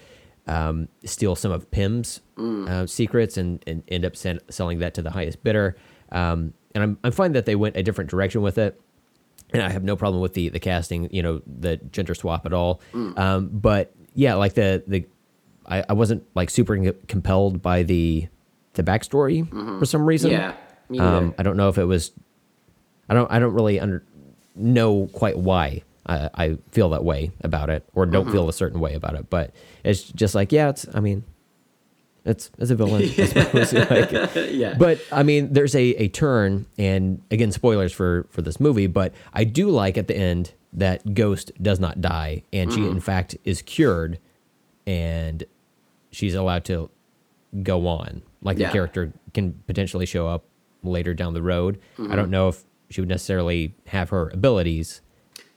um, steal some of Pym's uh, secrets and, and end up sen- selling that to the highest bidder. Um, and I'm, I'm fine that they went a different direction with it. And I have no problem with the the casting, you know, the gender swap at all. Um, but yeah, like the the I, I wasn't like super compelled by the the backstory for some reason. Yeah, um. I don't know if it was. I don't. I don't really under, know quite why I, I feel that way about it, or don't Mm-hmm. feel a certain way about it. But it's just like, yeah, it's. I mean, it's it's a villain. [LAUGHS] Like, [LAUGHS] yeah, but I mean, there's a, a turn, and again, spoilers for for this movie. But I do like at the end that Ghost does not die, and she Mm-hmm. in fact is cured, and she's allowed to go on. Like Yeah. the character can potentially show up later down the road. Mm-hmm. I don't know if she would necessarily have her abilities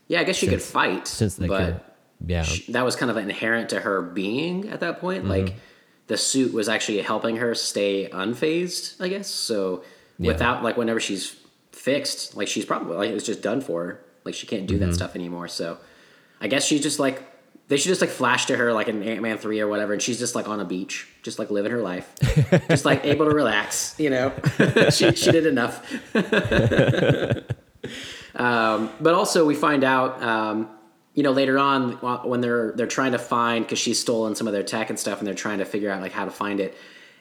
yeah. I guess she could fight, since the but cure. Yeah, sh- that was kind of inherent to her being at that point. Like the suit was actually helping her stay unfazed, I guess. So Yeah. without like whenever she's fixed, like she's probably like it's just done for her. Like she can't do Mm-hmm. that stuff anymore. So I guess she's just like they should just like flash to her like in Ant Man three or whatever, and she's just like on a beach, just like living her life, [LAUGHS] just like able to relax. You know, [LAUGHS] she she did enough. [LAUGHS] Um, but also we find out, um, you know, later on when they're they're trying to find because she's stolen some of their tech and stuff, and they're trying to figure out like how to find it,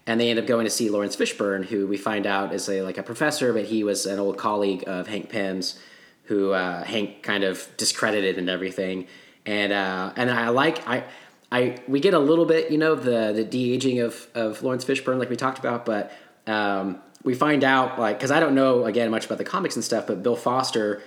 and they end up going to see Laurence Fishburne, who we find out is a like a professor, but he was an old colleague of Hank Pym's, who uh, Hank kind of discredited and everything, and uh, and I like I. I, we get a little bit, you know, the the de aging of of Laurence Fishburne, like we talked about, but um, we find out like because I don't know again much about the comics and stuff, but Bill Foster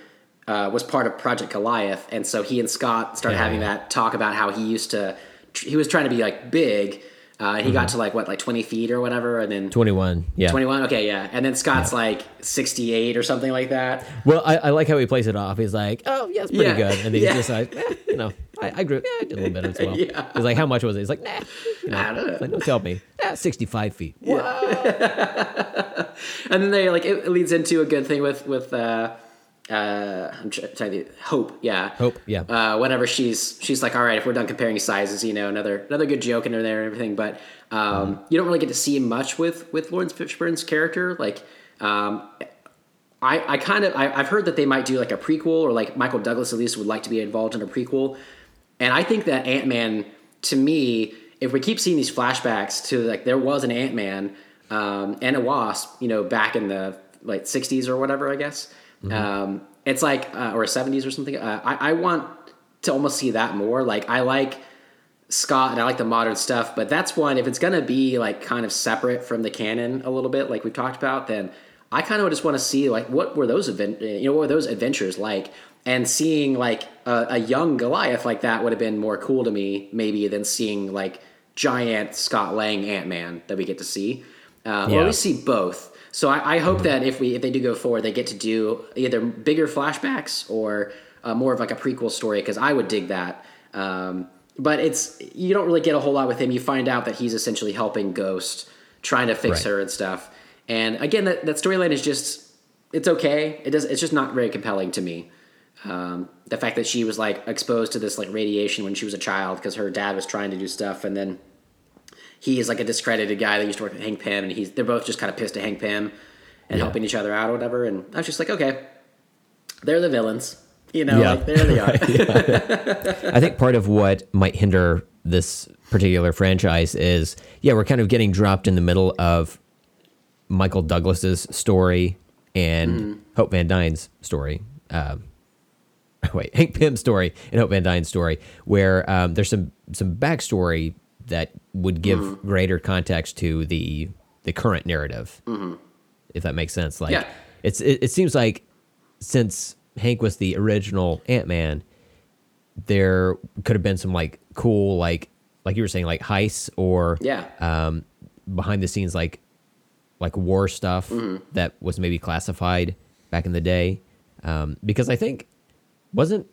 uh, was part of Project Goliath, and so he and Scott started Yeah, having yeah. that talk about how he used to he was trying to be like big, uh, he got to like what like twenty feet or whatever, and then twenty one. Yeah, 21 okay yeah and then scott's like 68 or something like that Well, I, I like how he plays it off. He's like, "Oh, yeah, it's pretty Yeah. good," and then Yeah. he's just like, eh, "You know, I, I grew. Yeah, I did a little bit as well." [LAUGHS] Yeah. He's like, "How much was it?" He's like, "Nah." You know, I don't know. Like, "Don't tell me." [LAUGHS] Yeah, sixty-five feet. What? [LAUGHS] and then they like it, it leads into a good thing with with uh uh, I'm trying to Hope, yeah, Hope, yeah. Uh, whenever she's she's like, all right, if we're done comparing sizes, you know, another another good joke in there and everything, but um, you don't really get to see much with with Laurence Fishburne's character. Like, um, I I kind of I, I've heard that they might do like a prequel or like Michael Douglas at least would like to be involved in a prequel, and I think that Ant Man to me, if we keep seeing these flashbacks to like there was an Ant Man um, and a Wasp, you know, back in the like '60s or whatever, I guess. Um, it's like uh, or '70s or something. Uh, I, I want to almost see that more. Like I like Scott and I like the modern stuff, but that's one. If it's gonna be like kind of separate from the canon a little bit, like we've talked about, then I kind of just want to see like what were those event, you know, what were those adventures like, and seeing like a, a young Goliath like that would have been more cool to me, maybe than seeing like giant Scott Lang Ant Man that we get to see, uh, or we see both. So I, I hope that if we if they do go forward, they get to do either bigger flashbacks or uh, more of like a prequel story because I would dig that. Um, but it's you don't really get a whole lot with him. You find out that he's essentially helping Ghost, trying to fix Right. her and stuff. And again, that, that storyline is just it's okay. It does it's just not very compelling to me. Um, the fact that she was like exposed to this like radiation when she was a child because her dad was trying to do stuff, and then he is like a discredited guy that used to work with Hank Pym, and he's they're both just kind of pissed at Hank Pym and Yeah. helping each other out or whatever. And I was just like, okay, they're the villains, you know, Yeah. like there they [LAUGHS] are. I think part of what might hinder this particular franchise is, yeah, we're kind of getting dropped in the middle of Michael Douglas's story and Hope Van Dyne's story. Um, [LAUGHS] wait, Hank Pym's story and Hope Van Dyne's story, where um, there's some some backstory that would give greater context to the the current narrative, if that makes sense. Like, Yeah. it's it, it seems like since Hank was the original Ant Man, there could have been some like cool like like you were saying like heists or Yeah. um, behind the scenes like like war stuff Mm-hmm. that was maybe classified back in the day um, because I think wasn't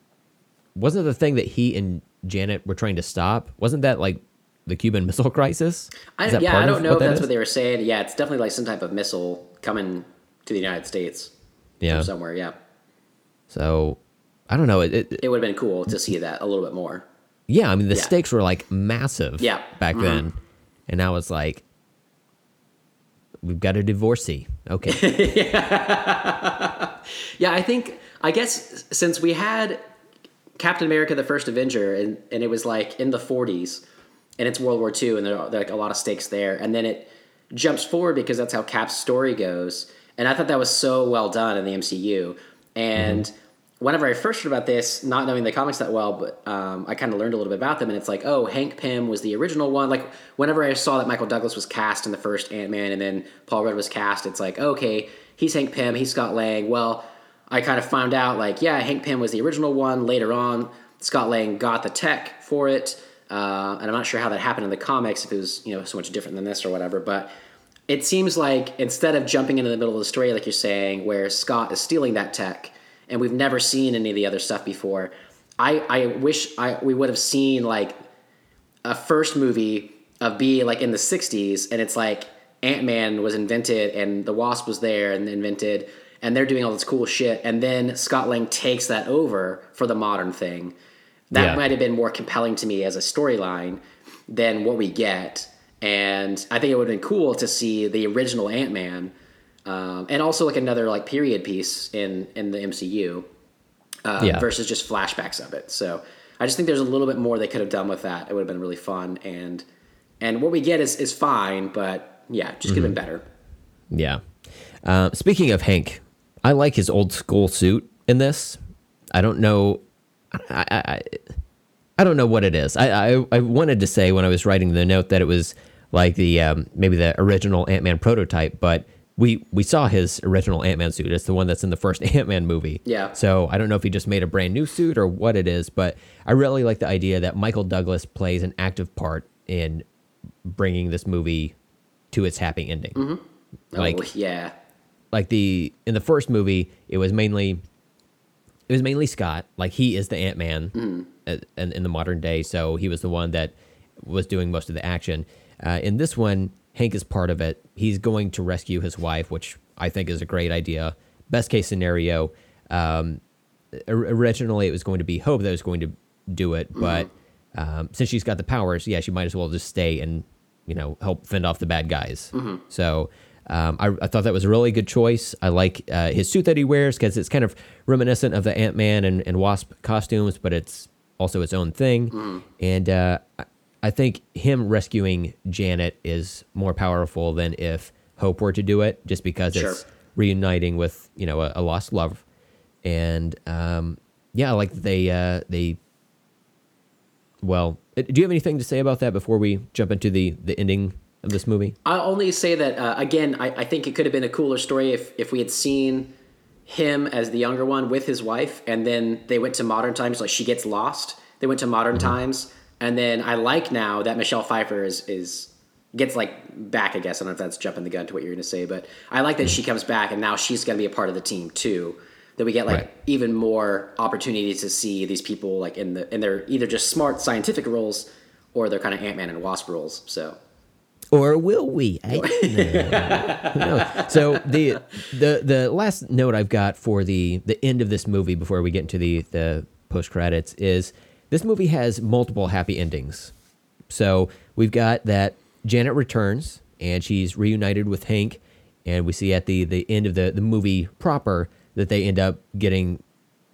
wasn't the thing that he and Janet were trying to stop wasn't that like the Cuban [LAUGHS] Missile Crisis? I, yeah, I don't know if that's is? what they were saying. Yeah, it's definitely like some type of missile coming to the United States yeah. from somewhere. Yeah, So I don't know. It, it, it would have been cool to see that a little bit more. yeah, I mean the Yeah. stakes were like massive. Yeah. back Mhm. then, and now it's like we've got a divorcee. Okay. [LAUGHS] Yeah, I think I guess since we had Captain America: The First Avenger, and and it was like in the 40s, and it's World War II, and there are there are, like a lot of stakes there, and then it jumps forward because that's how Cap's story goes, and I thought that was so well done in the MCU, and. Whenever I first heard about this, not knowing the comics that well, but um, I kind of learned a little bit about them, and it's like, oh, Hank Pym was the original one. Like, whenever I saw that Michael Douglas was cast in the first Ant Man, and then Paul Rudd was cast, it's like, okay, he's Hank Pym, he's Scott Lang. Well, I kind of found out like, yeah, Hank Pym was the original one. Later on, Scott Lang got the tech for it, uh, and I'm not sure how that happened in the comics if it was you know so much different than this or whatever. But it seems like instead of jumping into the middle of the story like you're saying, where Scott is stealing that tech, and we've never seen any of the other stuff before, I I wish I we would have seen like a first movie of B like in the 60s and it's like Ant-Man was invented and the Wasp was there and invented and they're doing all this cool shit and then Scott Lang takes that over for the modern thing. That Yeah. might have been more compelling to me as a storyline than what we get. And I think it would have been cool to see the original Ant-Man um, and also like another like period piece in in the MCU uh, Yeah. versus just flashbacks of it. So I just think there's a little bit more they could have done with that. It would have been really fun, and and what we get is is fine, but yeah, just could have been better. Yeah. Uh, speaking of Hank, I like his old school suit in this. I don't know. I, I, I, I don't know what it is. I, I, I wanted to say when I was writing the note that it was like the um, maybe the original Ant Man prototype, but we we saw his original Ant Man suit. It's the one that's in the first [LAUGHS] Ant Man movie. Yeah. So I don't know if he just made a brand new suit or what it is, but I really like the idea that Michael Douglas plays an active part in bringing this movie to its happy ending. Like oh, yeah, like the in the first movie it was mainly it was mainly Scott. Like he is the Ant Man in, in the modern day so he was the one that was doing most of the action. Uh, in this one Hank is part of it. He's going to rescue his wife which I think is a great idea. Best case scenario Um, originally, it was going to be Hope that was going to do it, but um, since she's got the powers, yeah, she might as well just stay and you know help fend off the bad guys. So. Um, I, I thought that was a really good choice. I like uh, his suit that he wears because it's kind of reminiscent of the Ant Man and, and Wasp costumes, but it's also its own thing. And uh, I- think him rescuing Janet is more powerful than if Hope were to do it, just because Sure. it's reuniting with you know a, a lost love. And um, yeah, I like that they uh, they. Well, uh, do you have anything to say about that before we jump into the the ending of this movie? I'll only say that uh, again. I, I think it could have been a cooler story if if we had seen him as the younger one with his wife, and then they went to modern times. Like she gets lost. They went to modern times, and then I like now that Michelle Pfeiffer is is gets like back. I guess I don't know if that's jumping the gun to what you're going to say, but I like that she comes back, and now she's going to be a part of the team too. That we get like Right. even more opportunity to see these people like in the in their either just smart scientific roles or they're kind of Ant Man and Wasp roles. So or will we? I don't [LAUGHS] know. Who knows? So the the the last note I've got for the the end of this movie before we get into the the post credits is this movie has multiple happy endings. So we've got that Janet returns and she's reunited with Hank, and we see at the the end of the the movie proper that they end up getting.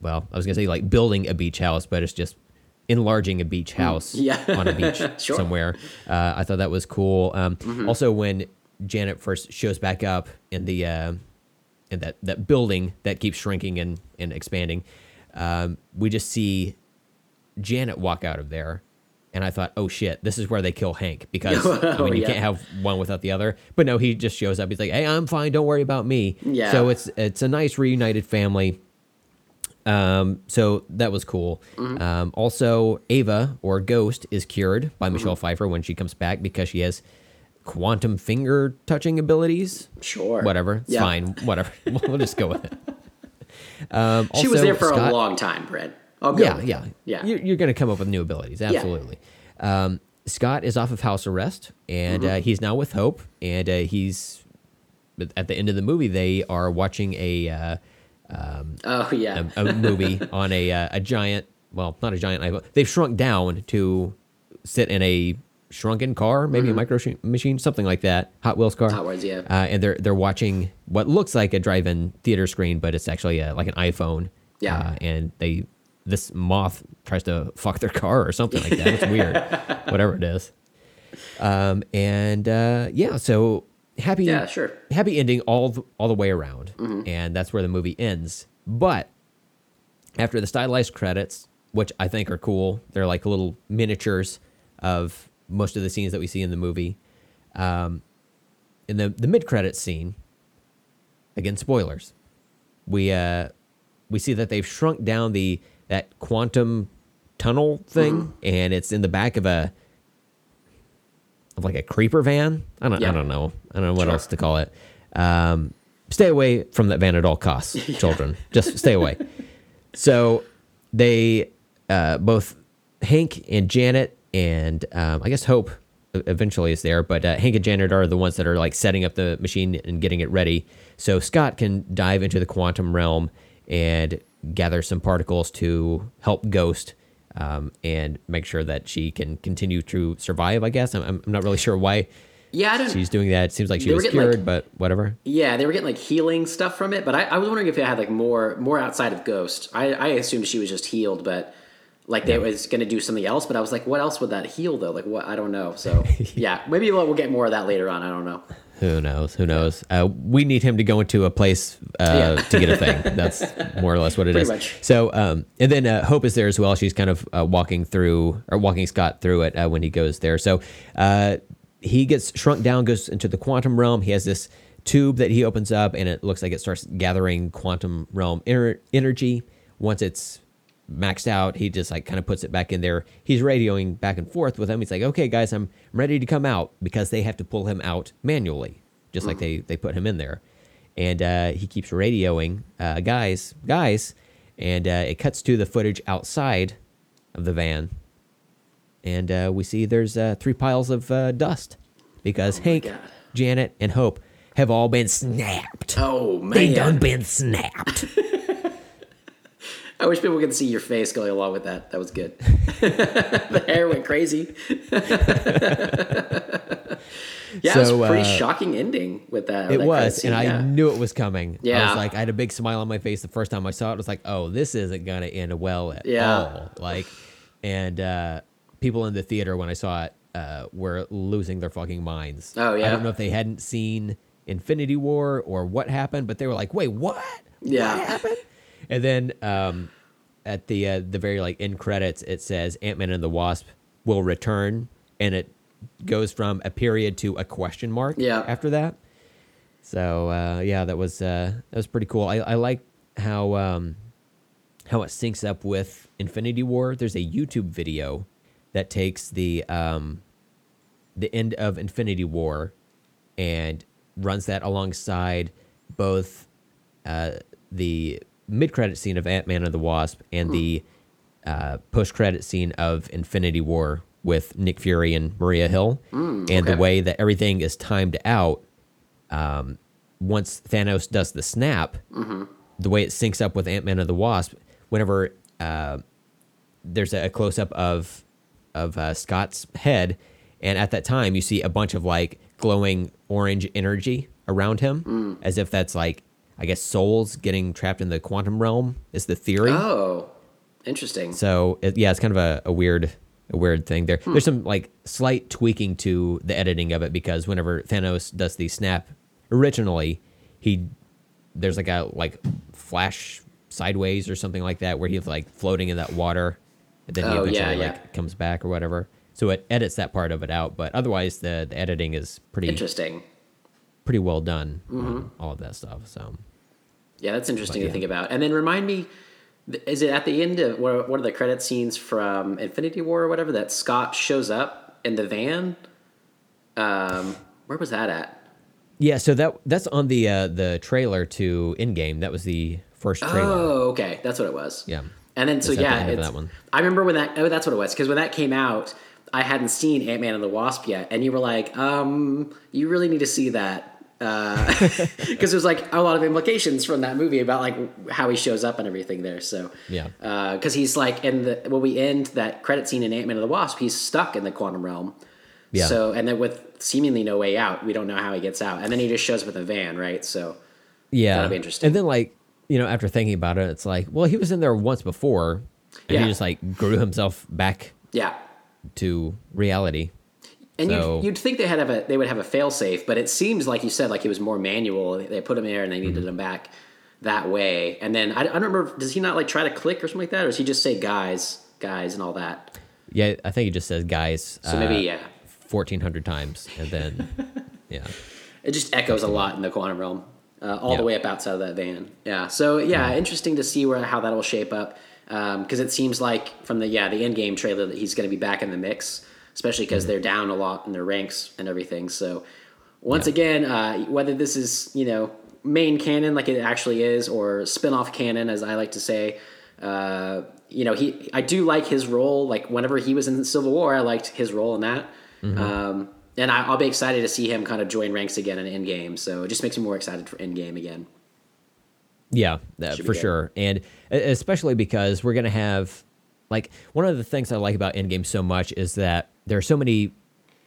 Well, I was gonna say like building a beach house, but it's just enlarging a beach house yeah. on a beach [LAUGHS] Sure. somewhere. Uh, I thought that was cool. Um, Also, when Janet first shows back up in the uh, in that, that building that keeps shrinking and, and expanding, um, we just see Janet walk out of there. And I thought, oh shit, this is where they kill Hank because [LAUGHS] I mean, you yeah. can't have one without the other. But no, he just shows up. He's like, hey, I'm fine. Don't worry about me. Yeah. So it's it's a nice reunited family. Um, so that was cool. Mm-hmm. Um, also, Ava or Ghost is cured by Mm-hmm. Michelle Pfeiffer when she comes back because she has quantum finger touching abilities. Sure. Whatever. It's Yeah. fine. Whatever. [LAUGHS] [LAUGHS] we'll just go with it. Um, She was there for Scott- a long time. I'll go. yeah, yeah, it. yeah. You're, you're going to come up with new abilities, absolutely. Um, Scott is off of house arrest, and Mm-hmm. uh, he's now with Hope, and uh, he's at the end of the movie. They are watching a uh, oh yeah. a, a movie [LAUGHS] on a uh, a giant. Well, not a giant. iPhone. They've shrunk down to sit in a shrunken car, maybe a micro sh- machine, something like that. Hot Wheels car. Mm-hmm. Hot Wheels, yeah. Uh, and they're they're watching what looks like a drive-in theater screen, but it's actually a, like an iPhone. Yeah. Uh, and they this moth tries to fuck their car or something like that. It's weird. [LAUGHS] Whatever it is. Um, and uh, yeah, so happy Yeah, sure. happy ending all the, all the way around, and that's where the movie ends. But after the stylized credits, which I think are cool, they're like little miniatures of most of the scenes that we see in the movie. Um, in the the mid credits scene, again spoilers, we uh we see that they've shrunk down the that quantum tunnel thing, and it's in the back of a of like a creeper van. I don't I don't know. I don't know what Sure. else to call it. Um, stay away from that van at all costs, [LAUGHS] children. Just stay away. So they uh, both Hank and Janet and um, I guess Hope eventually is there, but uh, Hank and Janet are the ones that are like setting up the machine and getting it ready. So Scott can dive into the quantum realm and gather some particles to help Ghost um, and make sure that she can continue to survive. I guess I'm, I'm not really sure why Yeah, I don't. she's doing that. It seems like she was cured, like- but whatever. Yeah, they were getting like healing stuff from it, but I, I was wondering if it had like more more outside of Ghost. I, I assumed she was just healed, but like they was going to do something else. But I was like, what else would that heal though? Like what? I don't know. So [LAUGHS] yeah, maybe we'll, we'll get more of that later on. I don't know. Who knows? Who knows? Uh, we need him to go into a place uh, Yeah. to get a thing. [LAUGHS] That's more or less what it Pretty is. much. So, um, and then uh, Hope is there as well. She's kind of uh, walking through or walking Scott through it uh, when he goes there. So uh, he gets shrunk down, goes into the quantum realm. He has this tube that he opens up, and it looks like it starts gathering quantum realm ener- energy. Once it's maxed out, he just like kind of puts it back in there. He's radioing back and forth with them. He's like, "Okay, guys, I'm ready to come out," because they have to pull him out manually, just like they they put him in there. And uh, he keeps radioing, uh, guys, guys, and uh, it cuts to the footage outside of the van, and uh, we see there's uh, three piles of uh, dust because Hank, God. Janet, and Hope have all been snapped. Oh man, They done been snapped. [LAUGHS] [LAUGHS] I wish people could see your face going along with that. That was good. [LAUGHS] the hair went crazy. [LAUGHS] yeah, so, it was a pretty uh, shocking ending with that. It that was, scene, and I knew it was coming. I Yeah. was like, I had a big smile on my face the first time I saw it. I was like, oh, this isn't gonna end well at Yeah. all. Like, and uh, people in the theater when I saw it uh, were losing their fucking minds. Oh, yeah, I don't know if they hadn't seen Infinity War or what happened, but they were like, wait, what? Yeah. What happened? And then um, at the uh, the very like end credits, it says Ant Man and the Wasp will return, and it goes from a period to a question mark. Yeah. After that, so uh, yeah, that was uh, that was pretty cool. I, I like how um, how it syncs up with Infinity War. There's a YouTube video that takes the um, the end of Infinity War and runs that alongside both uh, the mid credit scene of Ant Man and the Wasp and the uh, post credit scene of Infinity War with Nick Fury and Maria Hill, and the way that everything is timed out. Um, once Thanos does the snap, the way it syncs up with Ant Man and the Wasp, whenever uh, there's a, close up of of uh, Scott's head, and at that time you see a bunch of like glowing orange energy around him, as if that's like I guess souls getting trapped in the quantum realm is the theory. Oh, interesting. So it, yeah, it's kind of a, a weird a weird thing there. Hmm. There's some like slight tweaking to the editing of it because whenever Thanos does the snap originally, he there's like a like flash sideways or something like that where he's like floating in that water and then he Oh, eventually yeah, yeah. like comes back or whatever. So it edits that part of it out, but otherwise the, the editing is pretty Interesting. Pretty well done. on All of that stuff. So Yeah, that's interesting But, to yeah. think about. And then remind me, is it at the end of what are the credit scenes from Infinity War or whatever that Scott shows up in the van? Um, where was that at? yeah, so that that's on the uh, the trailer to Endgame. That was the first trailer. Oh, okay, that's what it was. Yeah. And then so the yeah, it's, that one. I remember when that. Oh, that's what it was. Because when that came out, I hadn't seen Ant Man and the Wasp yet, and you were like, um, "You really need to see that." Uh, [LAUGHS] because there's like a lot of implications from that movie about like how he shows up and everything there. So Yeah. Uh, because he's like in the when we end that credit scene in Ant Man and the Wasp, he's stuck in the quantum realm. Yeah. So and then with seemingly no way out, we don't know how he gets out, and then he just shows up with a van, right? So Yeah, That'll be interesting. And then, like you know, after thinking about it, it's like, well, he was in there once before, and Yeah. he just like grew himself back yeah. to reality. And So- you'd, you'd think they had have a they would have a fail safe, but it seems like you said like it was more manual. They put him there and they needed Mm-hmm. him back that way. And then I, I don't remember. Does he not like try to click or something like that, or does he just say guys, guys, and all that? Yeah, I think he just says guys. So maybe yeah, fourteen hundred times, and then [LAUGHS] yeah, it just echoes a lot in the quantum realm, uh, all Yeah. the way up outside of that van. Yeah. So yeah, interesting to see where how that'll shape up because it seems like from the yeah the Endgame trailer that he's going to be back in the mix, especially because they're down a lot in their ranks and everything. So once Yeah. again, uh, whether this is you know main canon like it actually is or spin-off canon as I like to say. Uh, you know, he I do like his role. Like whenever he was in Civil War, I liked his role in that. Um, and I, I'll be excited to see him kind of join ranks again in Endgame. So it just makes me more excited for Endgame again. yeah, that, for sure, and especially because we're gonna have like one of the things I like about Endgame so much is that there are so many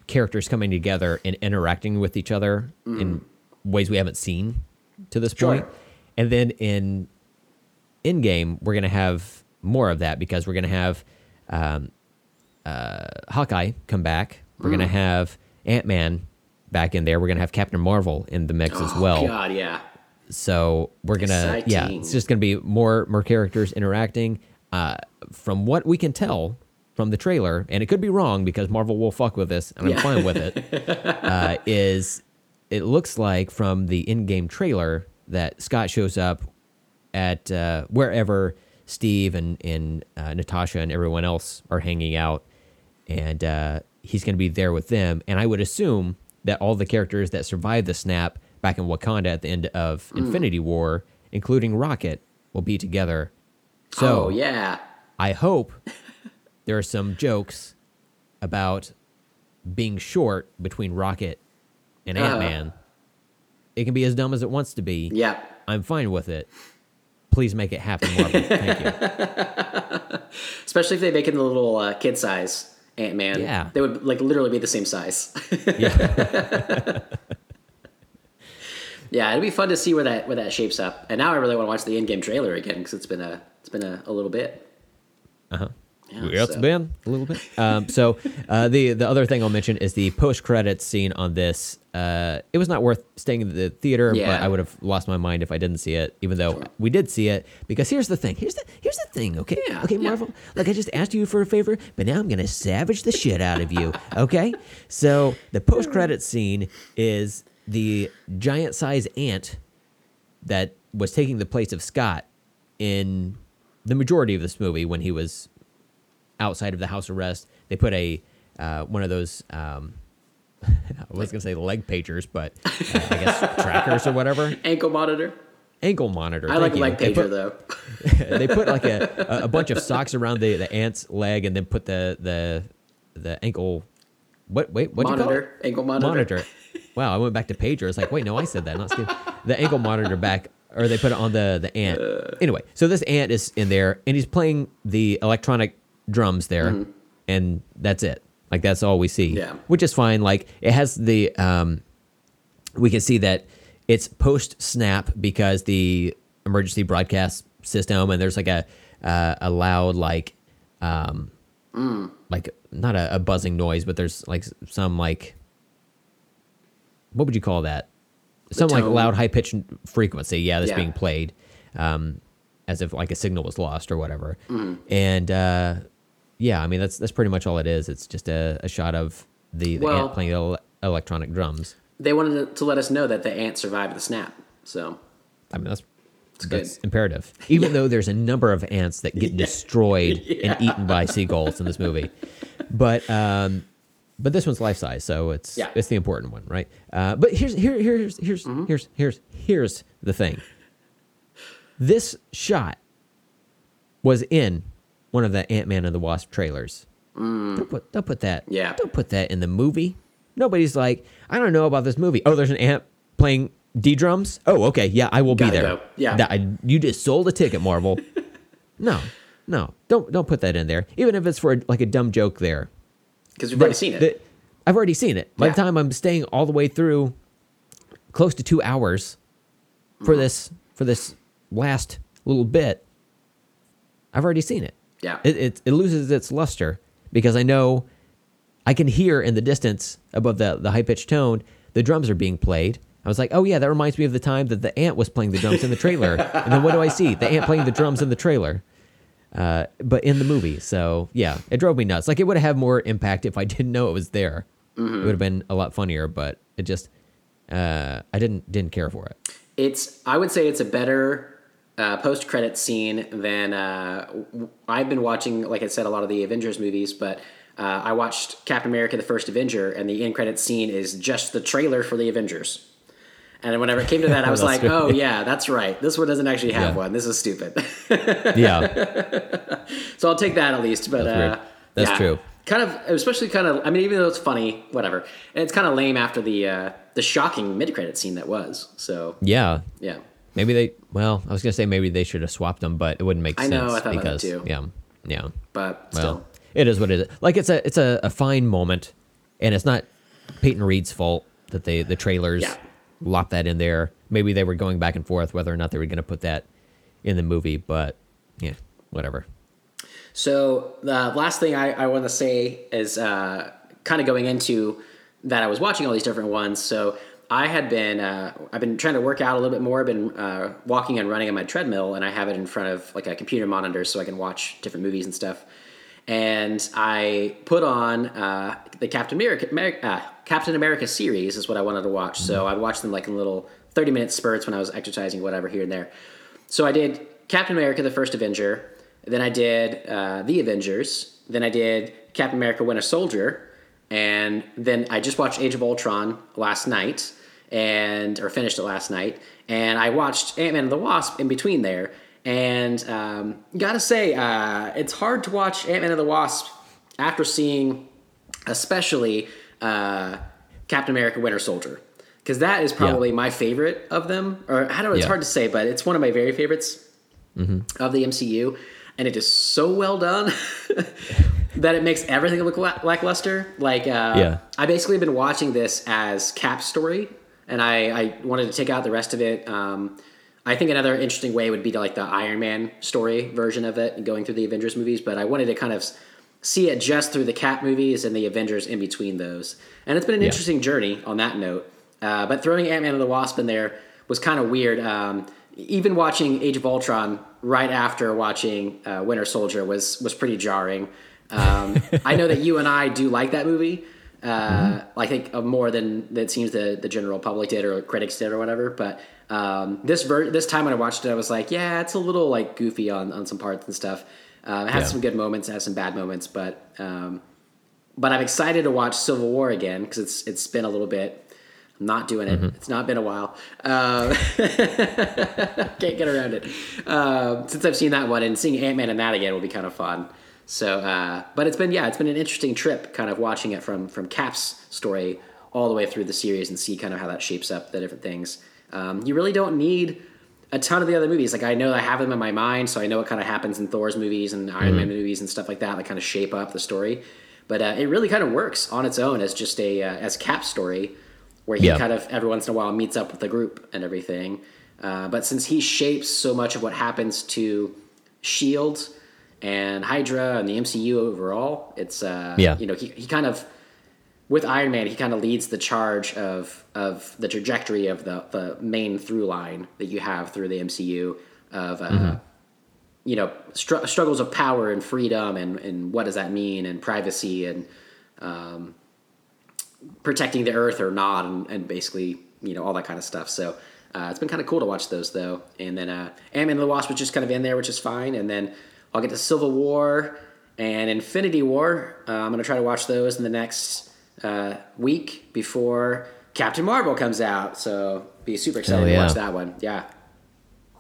characters coming together and interacting with each other in ways we haven't seen to this Mm. Sure. point. And then in Endgame, we're gonna have more of that because we're gonna have um, uh, Hawkeye come back. We're Mm. gonna have Ant Man back in there. We're gonna have Captain Marvel in the mix as well. Oh, God, yeah. So we're gonna yeah, it's just gonna be more more characters interacting. Uh, from what we can tell from the trailer, and it could be wrong because Marvel will fuck with this, and I'm Yeah. fine with it. [LAUGHS] uh, is it looks like from the Endgame trailer that Scott shows up at uh, wherever Steve and and uh, Natasha and everyone else are hanging out, and uh, he's going to be there with them. And I would assume that all the characters that survived the snap back in Wakanda at the end of Hmm. Infinity War, including Rocket, will be together. So oh, yeah. I hope [LAUGHS] there are some jokes about being short between Rocket and Uh-huh. Ant Man. It can be as dumb as it wants to be. Yeah. I'm fine with it. Please make it happen, Marvel. [LAUGHS] Thank you. Especially if they make it in the little uh, kid size Ant Man. Yeah. They would like literally be the same size. Yeah. [LAUGHS] yeah, it'd be fun to see where that where that shapes up. And now I really want to watch the Endgame trailer again because it's been a it's been a, a little bit. Uh-huh. Yeah, Yeah, it's so- been a little bit. Um, so uh, the the other thing I'll mention is the post credits scene on this. Uh, it was not worth staying in the theater, but I would have lost my mind if I didn't see it. Even though we did see it, because here's the thing. Here's the here's the thing. Okay, Yeah, okay, yeah. Marvel. Like I just asked you for a favor, but now I'm gonna savage the shit out of you. Okay, so the post credits scene is the giant size ant that was taking the place of Scott in the majority of this movie when he was outside of the house arrest. They put a uh, one of those um, [LAUGHS] I was gonna say leg pagers, but uh, I guess [LAUGHS] trackers or whatever. Ankle monitor. Ankle monitor. I thank like you. leg They pager put- though. [LAUGHS] they put like a, a bunch of socks around the, the ant's leg and then put the the the ankle what wait what Monitor. Ankle monitor. monitor. Wow, I went back to pager. It's like, wait, no, I said that, not Steve. The ankle monitor back, or they put it on the the ant. Uh. Anyway, so this ant is in there, and he's playing the electronic drums there, and that's it. Like that's all we see. Mm-hmm. Yeah. which is fine. Like it has the um, we can see that it's post snap because the emergency broadcast system, and there's like a uh, a loud like um, like not a, a buzzing noise, but there's like some like what would you call that? Some like loud, high pitched frequency. Yeah, that's Yeah. being played, um, as if like a signal was lost or whatever. Mm-hmm. And uh, yeah, I mean that's that's pretty much all it is. It's just a, a shot of the, the Well- ant playing el- electronic drums. They wanted to let us know that the ant survived the snap. So I mean that's good. that's imperative. Even [LAUGHS] though there's a number of ants that get [LAUGHS] destroyed and eaten by seagulls in this movie, but um, but this one's life size, so it's Yeah. it's the important one, right? Uh, but here's here here's here's Mm-hmm. here's here's here's the thing. This shot was in one of the Ant Man and the Wasp trailers. Don't put don't put that. Mm. Yeah. Don't put that in the movie. Nobody's like, I don't know about this movie. Oh, there's an ant playing D drums. Oh, okay, yeah, I will be Gotta there. go. Yeah. That- I- you just sold a ticket, Marvel. [LAUGHS] no, no, don't don't put that in there. Even if it's for like a dumb joke there. because we've already seen it. The- I've already seen it. By Yeah. the time I'm staying all the way through, close to two hours, for Mm-hmm. this for this last little bit, I've already seen it. Yeah. It, it it loses its luster because I know I can hear in the distance above the the high pitched tone the drums are being played. I was like, oh yeah, that reminds me of the time that the ant was playing the drums in the trailer. [LAUGHS] and then what do I see? The ant playing the drums in the trailer uh, but in the movie. So yeah, it drove me nuts. Like it would have had more impact if I [LAUGHS] didn't know it was there. It would have been a lot funnier, but it just uh, I didn't didn't care for it. It's I would say it's a better uh, post credit scene than uh, I've been watching. Like I said, a lot of the Avengers movies, but uh, I watched Captain America: The First Avenger, and the end credit scene is just the trailer for the Avengers. And whenever it came to that, I was [LAUGHS] like. "Oh yeah, that's right. This one doesn't actually have Yeah. one. This is stupid." [LAUGHS] Yeah, so I'll take that at least. But That's uh. That's yeah, true. Kind of, especially kind of. I mean, even though it's funny, whatever. And it's kind of lame after the uh, the shocking mid credit scene that was. So yeah. yeah. Maybe they. Well, I was gonna say maybe they should have swapped them, but it wouldn't make I sense know, I thought about that because too. yeah, yeah. But Well, still, it is what it is. Like it's a it's a, a fine moment, and it's not Peyton Reed's fault that they the trailers Yeah. lopped that in there. Maybe they were going back and forth whether or not they were going to put that in the movie, but yeah, whatever. So the last thing I, I want to say is uh, kind of going into that I was watching all these different ones. So I had been uh, I've been trying to work out a little bit more. I've been uh, walking and running on my treadmill, and I have it in front of like a computer monitor so I can watch different movies and stuff. And I put on uh, the Captain America, Ameri- uh, Captain America series is what I wanted to watch. So I'd watch them like in little thirty minute spurts when I was exercising, whatever here and there. So I did Captain America: The First Avenger. Then I did uh, The Avengers. Then I did Captain America: Winter Soldier. And then I just watched Age of Ultron last night, and or finished it last night. And I watched Ant Man and the Wasp in between there. And um, gotta say, uh, it's hard to watch Ant Man and the Wasp after seeing, especially uh, Captain America: Winter Soldier, because that is probably my favorite of them. Or I don't know, it's Yeah. hard to say, but it's one of my very favorites. of the MCU, and it is so well done [LAUGHS] that it makes everything look la- lackluster. Like, uh, Yeah. I basically have been watching this as Cap's story, and I, I wanted to take out the rest of it. Um, I think another interesting way would be to like the Iron Man story version of it, going through the Avengers movies. But I wanted to kind of see it just through the Cap movies and the Avengers in between those. And it's been an Yeah. interesting journey on that note. Uh, but throwing Ant Man and the Wasp in there was kind of weird. Um, even watching Age of Ultron right after watching uh, Winter Soldier was was pretty jarring. Um, [LAUGHS] I know that you and I do like that movie. Uh, I think uh, more than that seems the the general public did or critics did or whatever. But um, this ver- this time when I watched it, I was like, yeah, it's a little like goofy on on some parts and stuff. Uh, it has Yeah. some good moments, it has some bad moments, but um, but I'm excited to watch Civil War again because it's it's been a little bit. I'm not doing it. It's not been a while. Uh, [LAUGHS] can't get around it. Uh, since I've seen that one and seeing Ant Man and that again will be kind of fun. So, uh, but it's been yeah, it's been an interesting trip, kind of watching it from from Cap's story all the way through the series and see kind of how that shapes up the different things. Um, you really don't need a ton of the other movies. Like I know I have them in my mind, so I know what kind of happens in Thor's movies and Iron Man movies and stuff like that that kind of shape up the story. But uh, it really kind of works on its own as just a uh, as Cap's story, where he Yeah. kind of every once in a while meets up with the group and everything. Uh, but since he shapes so much of what happens to Shield and Hydra and the MCU overall, it's uh, Yeah. you know he, he kind of with Iron Man, he kind of leads the charge of of the trajectory of the the main through line that you have through the MCU of uh, you know str- struggles of power and freedom and and what does that mean and privacy and um, protecting the Earth or not and, and basically you know all that kind of stuff. So. Uh, it's been kind of cool to watch those though, and then uh, Ant-Man and the Wasp was just kind of in there, which is fine. And then I'll get to Civil War and Infinity War. Uh, I'm gonna try to watch those in the next uh, week before Captain Marvel comes out. So be super excited Hell to watch that one. Yeah,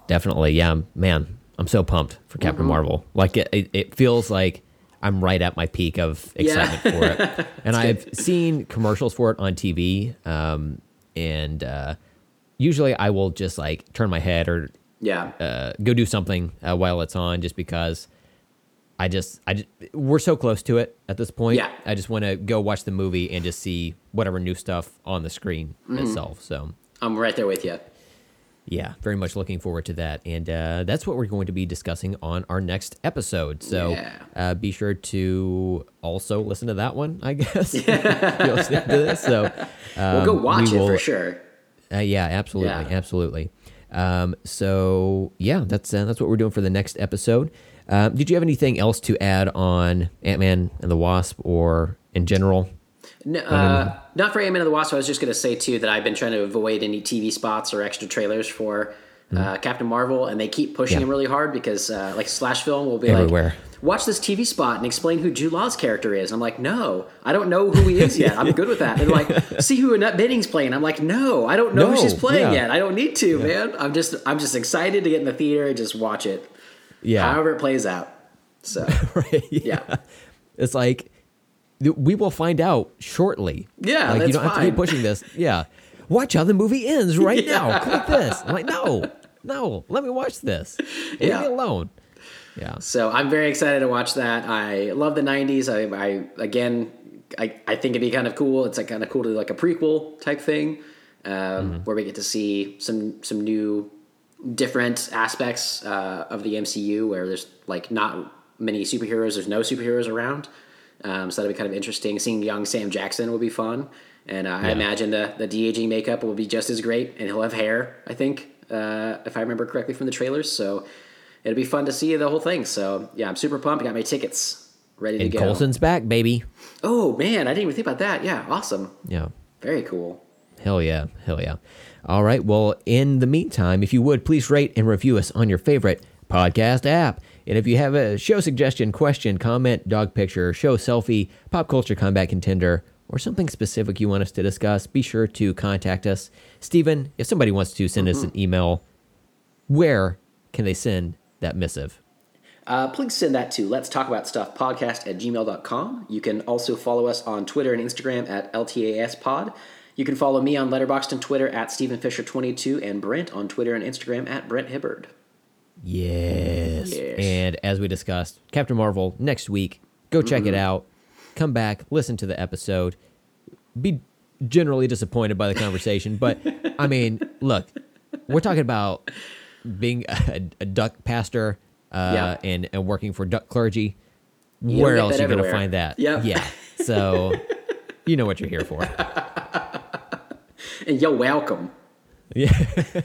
Definitely, yeah, man. I'm so pumped for Captain Mm-hmm. Marvel. Like it, it, it feels like I'm right at my peak of excitement for it. [LAUGHS] And I've seen commercials for it on TV, um, and uh, usually I will just like turn my head or yeah, uh, go do something uh, while it's on, just because I just I just, we're so close to it at this point. Yeah. I just want to go watch the movie and just see whatever new stuff on the screen Mm-hmm. itself. So I'm right there with you. yeah, very much looking forward to that. And uh, that's what we're going to be discussing on our next episode. So Yeah. uh, be sure to also listen to that one, I guess. [LAUGHS] [LAUGHS] If you're to this. So we'll go um, watch we it will- for sure. uh, yeah, absolutely, Yeah. absolutely. Um, so yeah, that's uh, that's what we're doing for the next episode. Um, did you have anything else to add on Ant Man and the Wasp, or in general? No, uh, not for Ant-Man and the Wasp. I was just going to say too that I've been trying to avoid any TV spots or extra trailers for uh, Captain Marvel, and they keep pushing. Yeah. him really hard because uh, like Slash Film will be Everywhere. like, "Watch this TV spot and explain who Jude Law's character is." I'm like, "No, I don't know who he is yet. I'm good with that." And like, [LAUGHS] "See who Annette Bening's playing." I'm like, "No, I don't know No, who she's playing yeah. yet. I don't need to, man. I'm just I'm just excited to get in the theater and just watch it, Yeah, however it plays out." So [LAUGHS] right. yeah. It's like we will find out shortly. Yeah, like you don't have to keep pushing this. Yeah, watch how the movie ends right [LAUGHS] Yeah. now. Click this. I'm like, no, no, let me watch this. Leave Yeah. me alone. Yeah, So I'm very excited to watch that. I love the '90s. I, I again, I, I think it'd be kind of cool. It's like kind of cool to do like a prequel type thing, um, where we get to see some some new, different aspects uh, of the MCU where there's like not many superheroes. There's no superheroes around. Um, so that'd be kind of interesting. Seeing young Sam Jackson will be fun, and uh, I imagine the the de aging makeup will be just as great, and he'll have hair. I think, uh, if I remember correctly from the trailers. So it'll be fun to see the whole thing. So yeah, I'm super pumped. Got my tickets ready and to go. Coulson's back, baby. Oh man, I didn't even think about that. Yeah, awesome. Yeah. Very cool. Hell yeah. Hell yeah. All right. Well, in the meantime, if you would, please rate and review us on your favorite podcast app. And if you have a show suggestion, question, comment, dog picture, show selfie, pop culture combat contender, or something specific you want us to discuss, be sure to contact us. Steven, if somebody wants to send us mm-hmm. an email, where can they send that missive? Uh, please send that to let's talk about stuff podcast at gmail.com. You can also follow us on Twitter and Instagram at LTASpod. You can follow me on Letterboxd and Twitter at Stephen Fisher22 and Brent on Twitter and Instagram at Brent Hibbard. Yes. Yes. And as we discussed, Captain Marvel next week. Go check Mm-hmm. it out. Come back, listen to the episode. Be generally disappointed by the conversation, but I mean, look, we're talking about being a, a duck pastor uh, Yeah. and, and working for duck clergy. You Where else are you going to find that? Yep. Yeah. So you know what you're here for. [LAUGHS] And you're welcome. Yeah. [LAUGHS]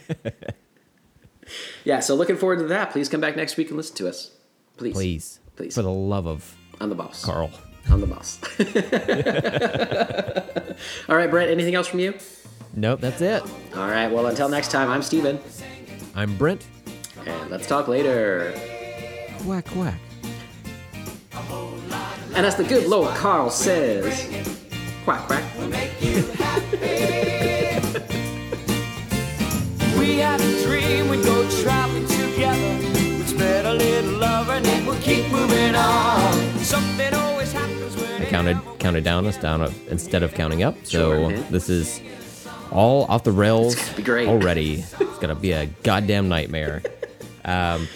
Yeah, so looking forward to that. Please come back next week and listen to us. Please. Please. Please. For the love of I'm the boss. Carl. I'm the boss. [LAUGHS] All right, Brett, anything else from you? Nope, that's it. All right, well, until next time, I'm Steven, I'm Brent. and let's talk later. Quack, quack. And as the good Lord Carl says, quack, quack. We had a dream we'd go traveling together. We'd spread a little love and it would keep moving on. Something always happens when I counted counted down us down of, instead of counting up. So Sure, this is all off the rails It's gonna be great. already. It's gonna be a goddamn nightmare. Um,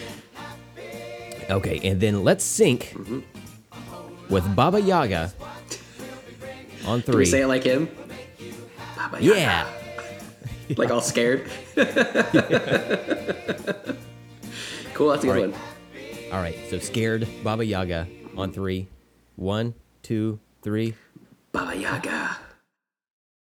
okay, and then let's sync Mm-hmm. with Baba Yaga on Can we three. say it like him? Baba Yaga. yeah. Like all scared. [LAUGHS] cool, that's a good All right. one. All right. So scared Baba Yaga on three. One, two, three. Baba Yaga.